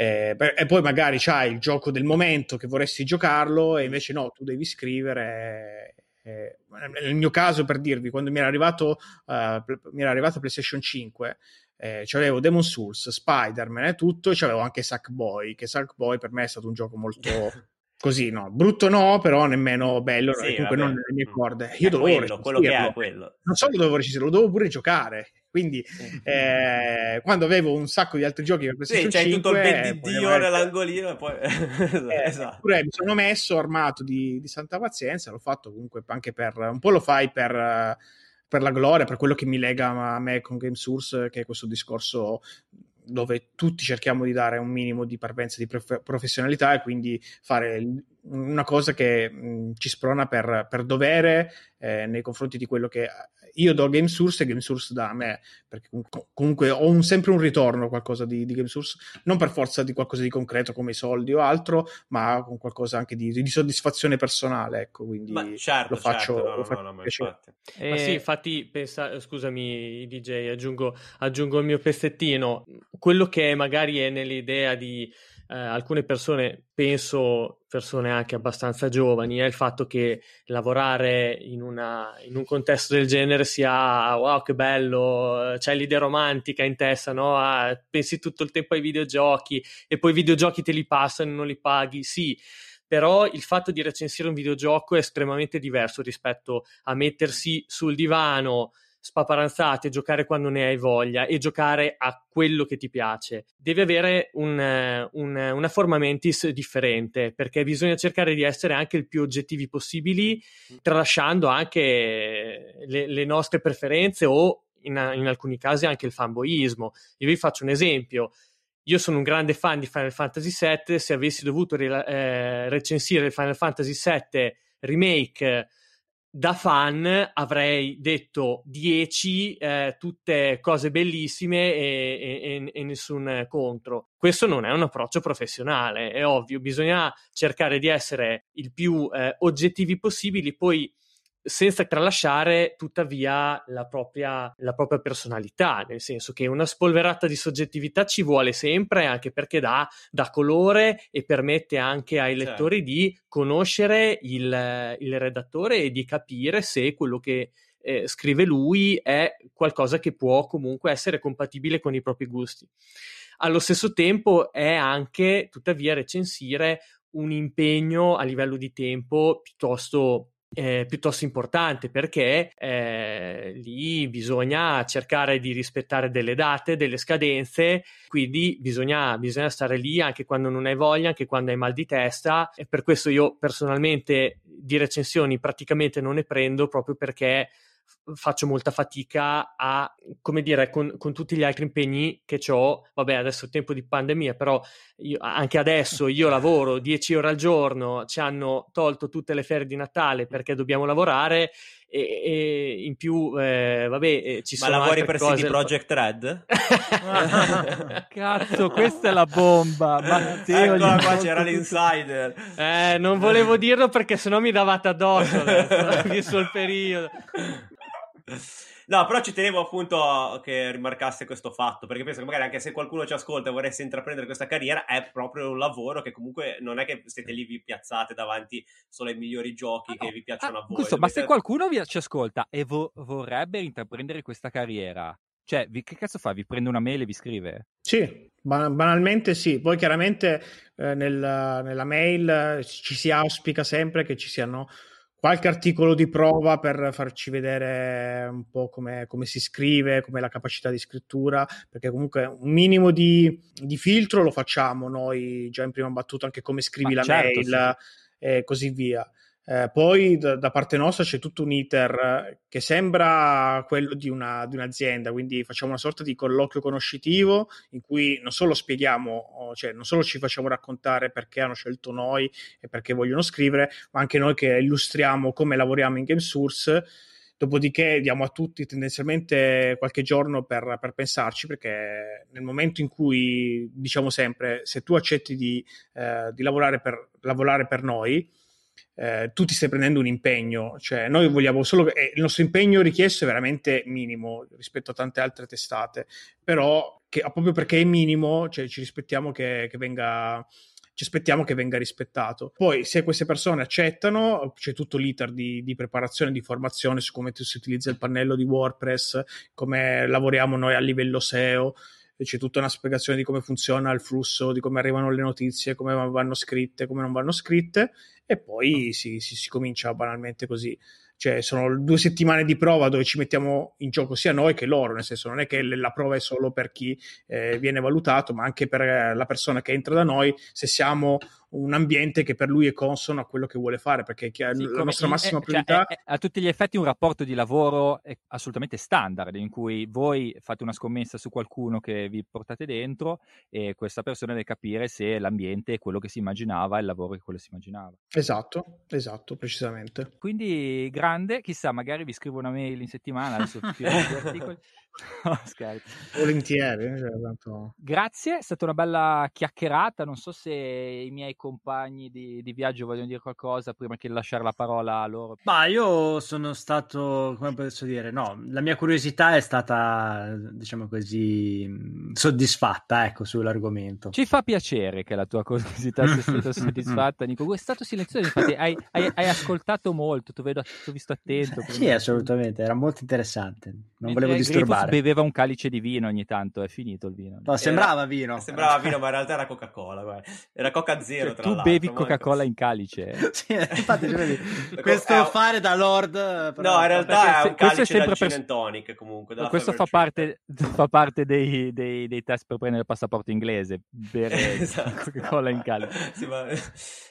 Eh, e poi magari c'hai il gioco del momento che vorresti giocarlo e invece no, tu devi scrivere. Eh, nel mio caso, per dirvi, quando mi era arrivato, uh, mi era arrivato PlayStation 5, eh, c'avevo Demon Souls, Spider-Man e tutto, e c'avevo anche Sackboy, che Sackboy per me è stato un gioco molto così, no, brutto no, però nemmeno bello, sì, comunque vabbè. non nelle mie corde. Io dovevo quello, quello è quello. Non solo dovevo registrarlo, lo dovevo pure giocare. Quindi eh, quando avevo un sacco di altri giochi per PlayStation sì, c'hai 5, tutto il ben di Dio eh, nell'angolino e poi eh, esatto. mi sono messo armato di, di, santa pazienza, l'ho fatto comunque anche per un po' lo fai per per la gloria, per quello che mi lega a me con GameSource, che è questo discorso dove tutti cerchiamo di dare un minimo di parvenza di prof- professionalità e quindi fare una cosa che mh, ci sprona per, per dovere eh, nei confronti di quello che io do game source e game source da me, perché comunque ho un, sempre un ritorno qualcosa di, di, game source, non per forza di qualcosa di concreto come i soldi o altro, ma con qualcosa anche di, di soddisfazione personale, ecco, quindi ma certo, lo faccio, certo, no, lo faccio no, no, infatti. Eh... Ma sì, infatti, pensa, scusami DJ, aggiungo, aggiungo il mio pezzettino, quello che magari è nell'idea di eh, alcune persone, penso persone anche abbastanza giovani, è il fatto che lavorare in, una, in un contesto del genere sia wow che bello, c'hai l'idea romantica in testa, no? Ah, pensi tutto il tempo ai videogiochi e poi i videogiochi te li passano e non li paghi, sì però il fatto di recensire un videogioco è estremamente diverso rispetto a mettersi sul divano spaparanzate, giocare quando ne hai voglia e giocare a quello che ti piace. Devi avere un, un, una forma mentis differente perché bisogna cercare di essere anche il più oggettivi possibili, tralasciando anche le, le nostre preferenze o in, in alcuni casi anche il fanboismo. Io vi faccio un esempio io sono un grande fan di Final Fantasy VII, se avessi dovuto re- eh, recensire il Final Fantasy VII remake da fan avrei detto 10, eh, tutte cose bellissime e, e, e, nessun contro. Questo non è un approccio professionale, è ovvio, bisogna cercare di essere il più eh, oggettivi possibili, poi senza tralasciare tuttavia la propria, la propria, personalità, nel senso che una spolverata di soggettività ci vuole sempre, anche perché dà, dà colore e permette anche ai certo. lettori di conoscere il, il, redattore e di capire se quello che eh, scrive lui è qualcosa che può comunque essere compatibile con i propri gusti. Allo stesso tempo è anche, tuttavia, recensire un impegno a livello di tempo piuttosto eh, piuttosto importante perché eh, lì bisogna cercare di rispettare delle date, delle scadenze, quindi bisogna, bisogna, stare lì anche quando non hai voglia, anche quando hai mal di testa e per questo io personalmente di recensioni praticamente non ne prendo proprio perché faccio molta fatica a, come dire, con, con, tutti gli altri impegni che ho, vabbè adesso è tempo di pandemia, però io, anche adesso io lavoro 10 ore al giorno, ci hanno tolto tutte le ferie di Natale perché dobbiamo lavorare e, e in più, eh, vabbè, eh, ci Ma sono lavori per cose... CD Project Red? Cazzo, questa è la bomba. Matteo, Eccola qua, c'era l'insider. Eh, non volevo dirlo perché sennò mi davate addosso, visto il periodo. No, però ci tenevo appunto che rimarcasse questo fatto, perché penso che magari anche se qualcuno ci ascolta e voresse intraprendere questa carriera, è proprio un lavoro che comunque non è che siete lì vi piazzate davanti solo ai migliori giochi ah, che vi piacciono ah, a voi. Questo, ma se qualcuno vi, ci ascolta e vo- vorrebbe intraprendere questa carriera, cioè, vi, che cazzo fa? Vi prende una mail e vi scrive? Sì, banalmente sì. Poi chiaramente eh, nel, nella mail ci si auspica sempre che ci siano qualche articolo di prova per farci vedere un po' come, come si scrive, come la capacità di scrittura, perché comunque un minimo di, di, filtro lo facciamo noi già in prima battuta, anche come scrivi Ma la certo, mail sì. e così via. Eh, poi da, da, parte nostra c'è tutto un iter che sembra quello di, una, di, un'azienda, quindi facciamo una sorta di colloquio conoscitivo in cui non solo spieghiamo, cioè non solo ci facciamo raccontare perché hanno scelto noi e perché vogliono scrivere, ma anche noi che illustriamo come lavoriamo in Game Source. Dopodiché diamo a tutti tendenzialmente qualche giorno per, per, pensarci, perché nel momento in cui diciamo sempre se tu accetti di, eh, di lavorare, per, lavorare per noi, eh, tu ti stai prendendo un impegno, cioè noi vogliamo solo che eh, il nostro impegno richiesto è veramente minimo rispetto a tante altre testate, però che proprio perché è minimo, cioè, ci rispettiamo che, che venga ci aspettiamo che venga rispettato. Poi, se queste persone accettano, c'è tutto l'iter di, di preparazione, di formazione su come si utilizza il pannello di WordPress, come lavoriamo noi a livello SEO. C'è tutta una spiegazione di come funziona il flusso, di come arrivano le notizie, come vanno scritte, come non vanno scritte, e poi si, si, si comincia banalmente così. Cioè sono due settimane di prova dove ci mettiamo in gioco sia noi che loro, nel senso non è che la prova è solo per chi eh, viene valutato, ma anche per la persona che entra da noi, se siamo un ambiente che per lui è consono a quello che vuole fare, perché sì, la nostra in, massima priorità... Cioè, è, è, a tutti gli effetti un rapporto di lavoro assolutamente standard, in cui voi fate una scommessa su qualcuno che vi portate dentro e questa persona deve capire se l'ambiente è quello che si immaginava e il lavoro è quello che si immaginava. Esatto, esatto, precisamente. Quindi grande, chissà, magari vi scrivo una mail in settimana, adesso più articoli. No, Volentieri. Cioè, tanto... Grazie, è stata una bella chiacchierata. Non so se i miei compagni di, di, viaggio vogliono dire qualcosa prima che lasciare la parola a loro. Ma io sono stato, come posso dire, no, la mia curiosità è stata, diciamo così, soddisfatta, ecco, sull'argomento. Ci fa piacere che la tua curiosità sia stata soddisfatta, Nico. È stato silenzioso, infatti hai, hai, hai ascoltato molto, ti ho visto attento. Sì, assolutamente, era molto interessante. Non volevo disturbare fare. beveva un calice di vino ogni tanto, è finito il vino. No, sembrava vino. Sembrava vino, ma in realtà era Coca-Cola. Guarda. Era Coca Zero. Cioè, tu l'altro, bevi Coca-Cola in calice. sì, infatti, cioè, questo è... fare da Lord. Però... No, in realtà è un calice è sempre da per... tonic comunque. Questo fa parte, fa parte dei, dei, dei, test per prendere il passaporto inglese, bere esatto. Coca-Cola in calice. sì, ma...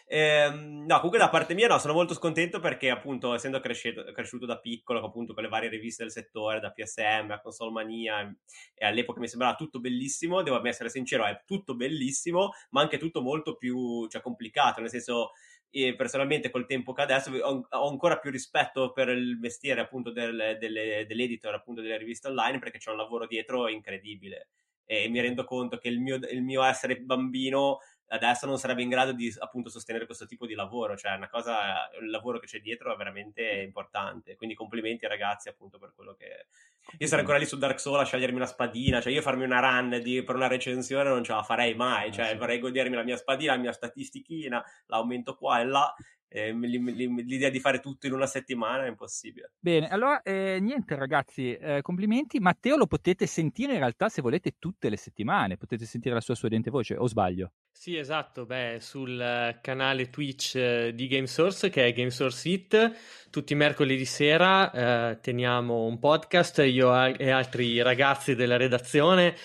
Ehm, no, comunque da parte mia no, sono molto scontento perché appunto essendo cresciuto, cresciuto da piccolo appunto con le varie riviste del settore, da PSM a Console Mania e all'epoca mi sembrava tutto bellissimo, devo essere sincero, è tutto bellissimo, ma anche tutto molto più cioè, complicato, nel senso e personalmente col tempo che adesso ho, ho, ancora più rispetto per il mestiere appunto del, delle, dell'editor appunto delle riviste online perché c'è un lavoro dietro incredibile. E mi rendo conto che il mio, il mio essere bambino adesso non sarebbe in grado di appunto sostenere questo tipo di lavoro, cioè una cosa, il lavoro che c'è dietro è veramente importante, quindi complimenti ragazzi appunto per quello che... Io sarei ancora lì su Dark Souls a scegliermi una spadina, cioè io farmi una run di, per una recensione non ce la farei mai, cioè ah, vorrei godermi la mia spadina, la mia statistichina, l'aumento qua e là eh, l'idea di fare tutto in una settimana è impossibile. Bene, allora eh, niente ragazzi, eh, complimenti. Matteo lo potete sentire in realtà se volete tutte le settimane, potete sentire la sua suadente voce, o sbaglio? Sì, esatto, beh, sul canale Twitch eh, di GameSource che è GameSource It, tutti i mercoledì sera eh, teniamo un podcast, io e altri ragazzi della redazione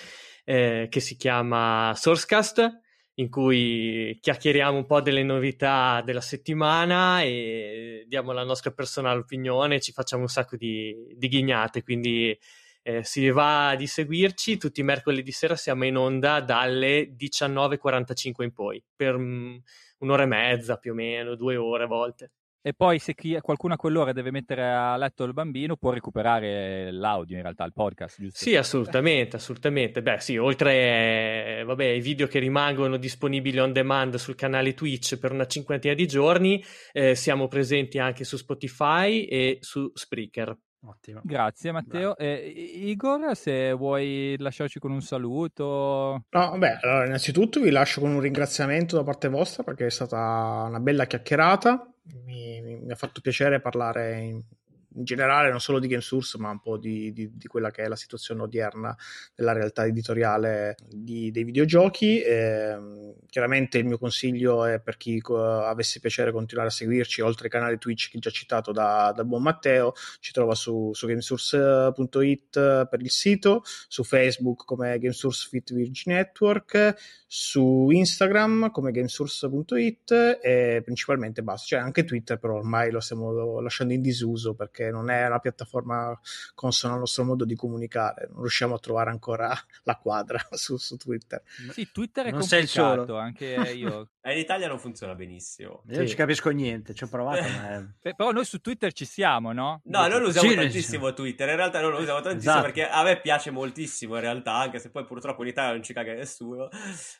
eh, che si chiama Sourcecast in cui chiacchieriamo un po' delle novità della settimana e diamo la nostra personale opinione, ci facciamo un sacco di, di ghignate, quindi eh, si va di seguirci, tutti i mercoledì sera siamo in onda dalle 19.45 in poi, per um, un'ora e mezza più o meno, due ore a volte. E poi se chi, qualcuno a quell'ora deve mettere a letto il bambino può recuperare l'audio in realtà, il podcast, giusto? Sì, assolutamente, assolutamente. Beh sì, oltre vabbè, ai video che rimangono disponibili on demand sul canale Twitch per una cinquantina di giorni, eh, siamo presenti anche su Spotify e su Spreaker. Ottimo. Grazie Matteo. Eh, Igor, se vuoi lasciarci con un saluto. No, beh, allora, innanzitutto vi lascio con un ringraziamento da parte vostra perché è stata una bella chiacchierata mi, mi, ha fatto piacere parlare in, in generale non solo di GameSource ma un po' di, di, di, quella che è la situazione odierna della realtà editoriale di, dei videogiochi. Eh, chiaramente il mio consiglio è per chi co- avesse piacere continuare a seguirci, oltre ai canali Twitch che già citato da, dal buon Matteo, ci trova su, su gamesource.it per il sito, su Facebook come Gamesource Fit Virgin Network, su Instagram come gamesource.it e principalmente basta, cioè anche Twitter però ormai lo stiamo lasciando in disuso perché perché non è una piattaforma consona al nostro modo di comunicare, non riusciamo a trovare ancora la quadra su, su Twitter. Sì, Twitter è non complicato, anche io Eh, in Italia non funziona benissimo. Io non ci capisco niente, ci ho provato. ma è- Però noi su Twitter ci siamo, no? No, noi lo usiamo Sì, tantissimo Twitter, in realtà noi lo usiamo tantissimo Esatto. perché a me piace moltissimo in realtà, anche se poi purtroppo in Italia non ci caga nessuno.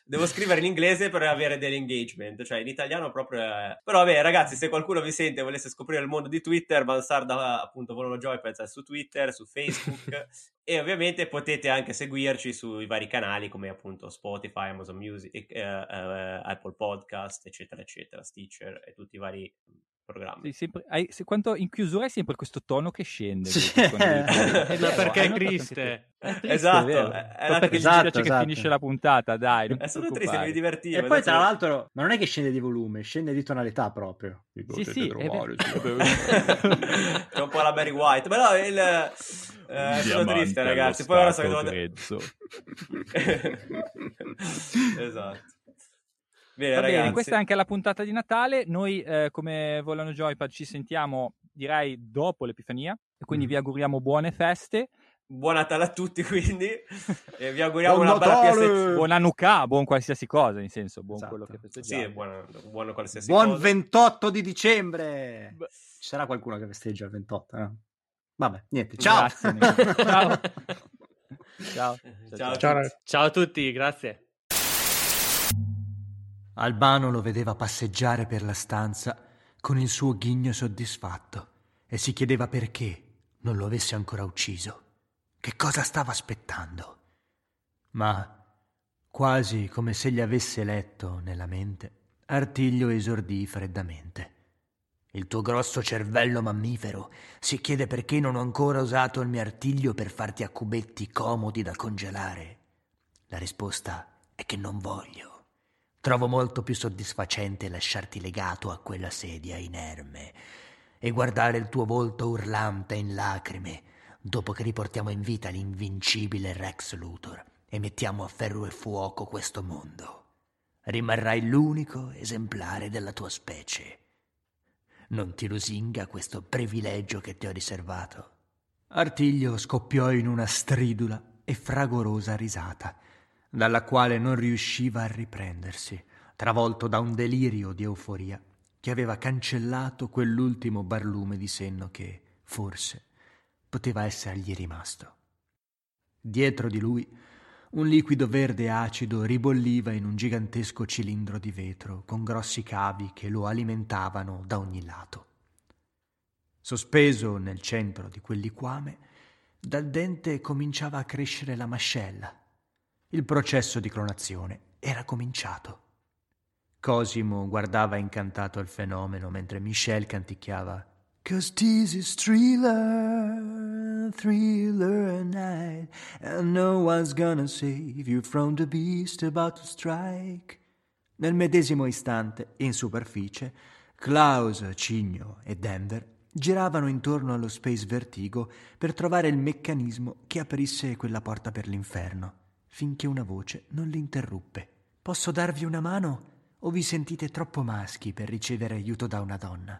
Devo scrivere in inglese per avere dell'engagement, cioè in italiano proprio è... Però vabbè ragazzi, se qualcuno vi sente e volesse scoprire il mondo di Twitter, Mansarda appunto Volono Joypad è su Twitter, su Facebook e ovviamente potete anche seguirci sui vari canali come appunto Spotify, Amazon Music, eh, eh, Apple Podcast, eccetera, eccetera, Stitcher e tutti i vari programmi. Sì, sempre- hai- se- quanto in chiusura hai sempre questo tono che scende. Sì. Ma È vero, perché hai è notato triste. anche te? È triste, Esatto, è è- è la- perché Esatto, ci piace esatto. che finisce la puntata, dai. non È solo triste, mi divertivo. E poi, tra l'altro, ma non è che scende di volume, scende di tonalità proprio. Sì, sì, è trovare C'è un po' la Barry White, ma no, il, eh, sono triste ragazzi. Poi ora so che devo... esatto. Bene Va bene, ragazzi. questa è anche la puntata di Natale. Noi, eh, come Volano Joypad, ci sentiamo direi dopo l'Epifania. E quindi Mm. vi auguriamo buone feste. Buon Natale a tutti quindi. e vi auguriamo Buon una bella Natale! PS... Buon Hanukkah, buon qualsiasi cosa, in senso, buon Esatto. quello che Sì, festeggiamo. buono, buono qualsiasi Buon cosa. 28 di dicembre! Beh. Ci sarà qualcuno che festeggia il 28, no? Vabbè, niente, ciao! Grazie. Ciao. Ciao. Ciao a Ciao. Ciao a tutti, grazie. Albano lo vedeva passeggiare per la stanza con il suo ghigno soddisfatto e si chiedeva perché non lo avesse ancora ucciso. Che cosa stava aspettando? Ma, quasi come se gli avesse letto nella mente, Artiglio esordì freddamente. Il tuo grosso cervello mammifero si chiede perché non ho ancora usato il mio artiglio per farti a cubetti comodi da congelare. La risposta è che non voglio. Trovo molto più soddisfacente lasciarti legato a quella sedia inerme e guardare il tuo volto urlante in lacrime dopo che riportiamo in vita l'invincibile Rex Luthor e mettiamo a ferro e fuoco questo mondo. Rimarrai l'unico esemplare della tua specie. Non ti lusinga questo privilegio che ti ho riservato. Artiglio scoppiò in una stridula e fragorosa risata, dalla quale non riusciva a riprendersi, travolto da un delirio di euforia che aveva cancellato quell'ultimo barlume di senno che, forse, poteva essergli rimasto. Dietro di lui un liquido verde acido ribolliva in un gigantesco cilindro di vetro con grossi cavi che lo alimentavano da ogni lato. Sospeso nel centro di quel liquame, dal dente cominciava a crescere la mascella. Il processo di clonazione era cominciato. Cosimo guardava incantato il fenomeno mentre Michelle canticchiava Cause this is thriller, thriller night, and no one's gonna save you from the beast about to strike. Nel medesimo istante, in superficie, Klaus, Cigno e Denver giravano intorno allo Space Vertigo per trovare il meccanismo che aprisse quella porta per l'inferno, finché una voce non li interruppe. Posso darvi una mano o vi sentite troppo maschi per ricevere aiuto da una donna?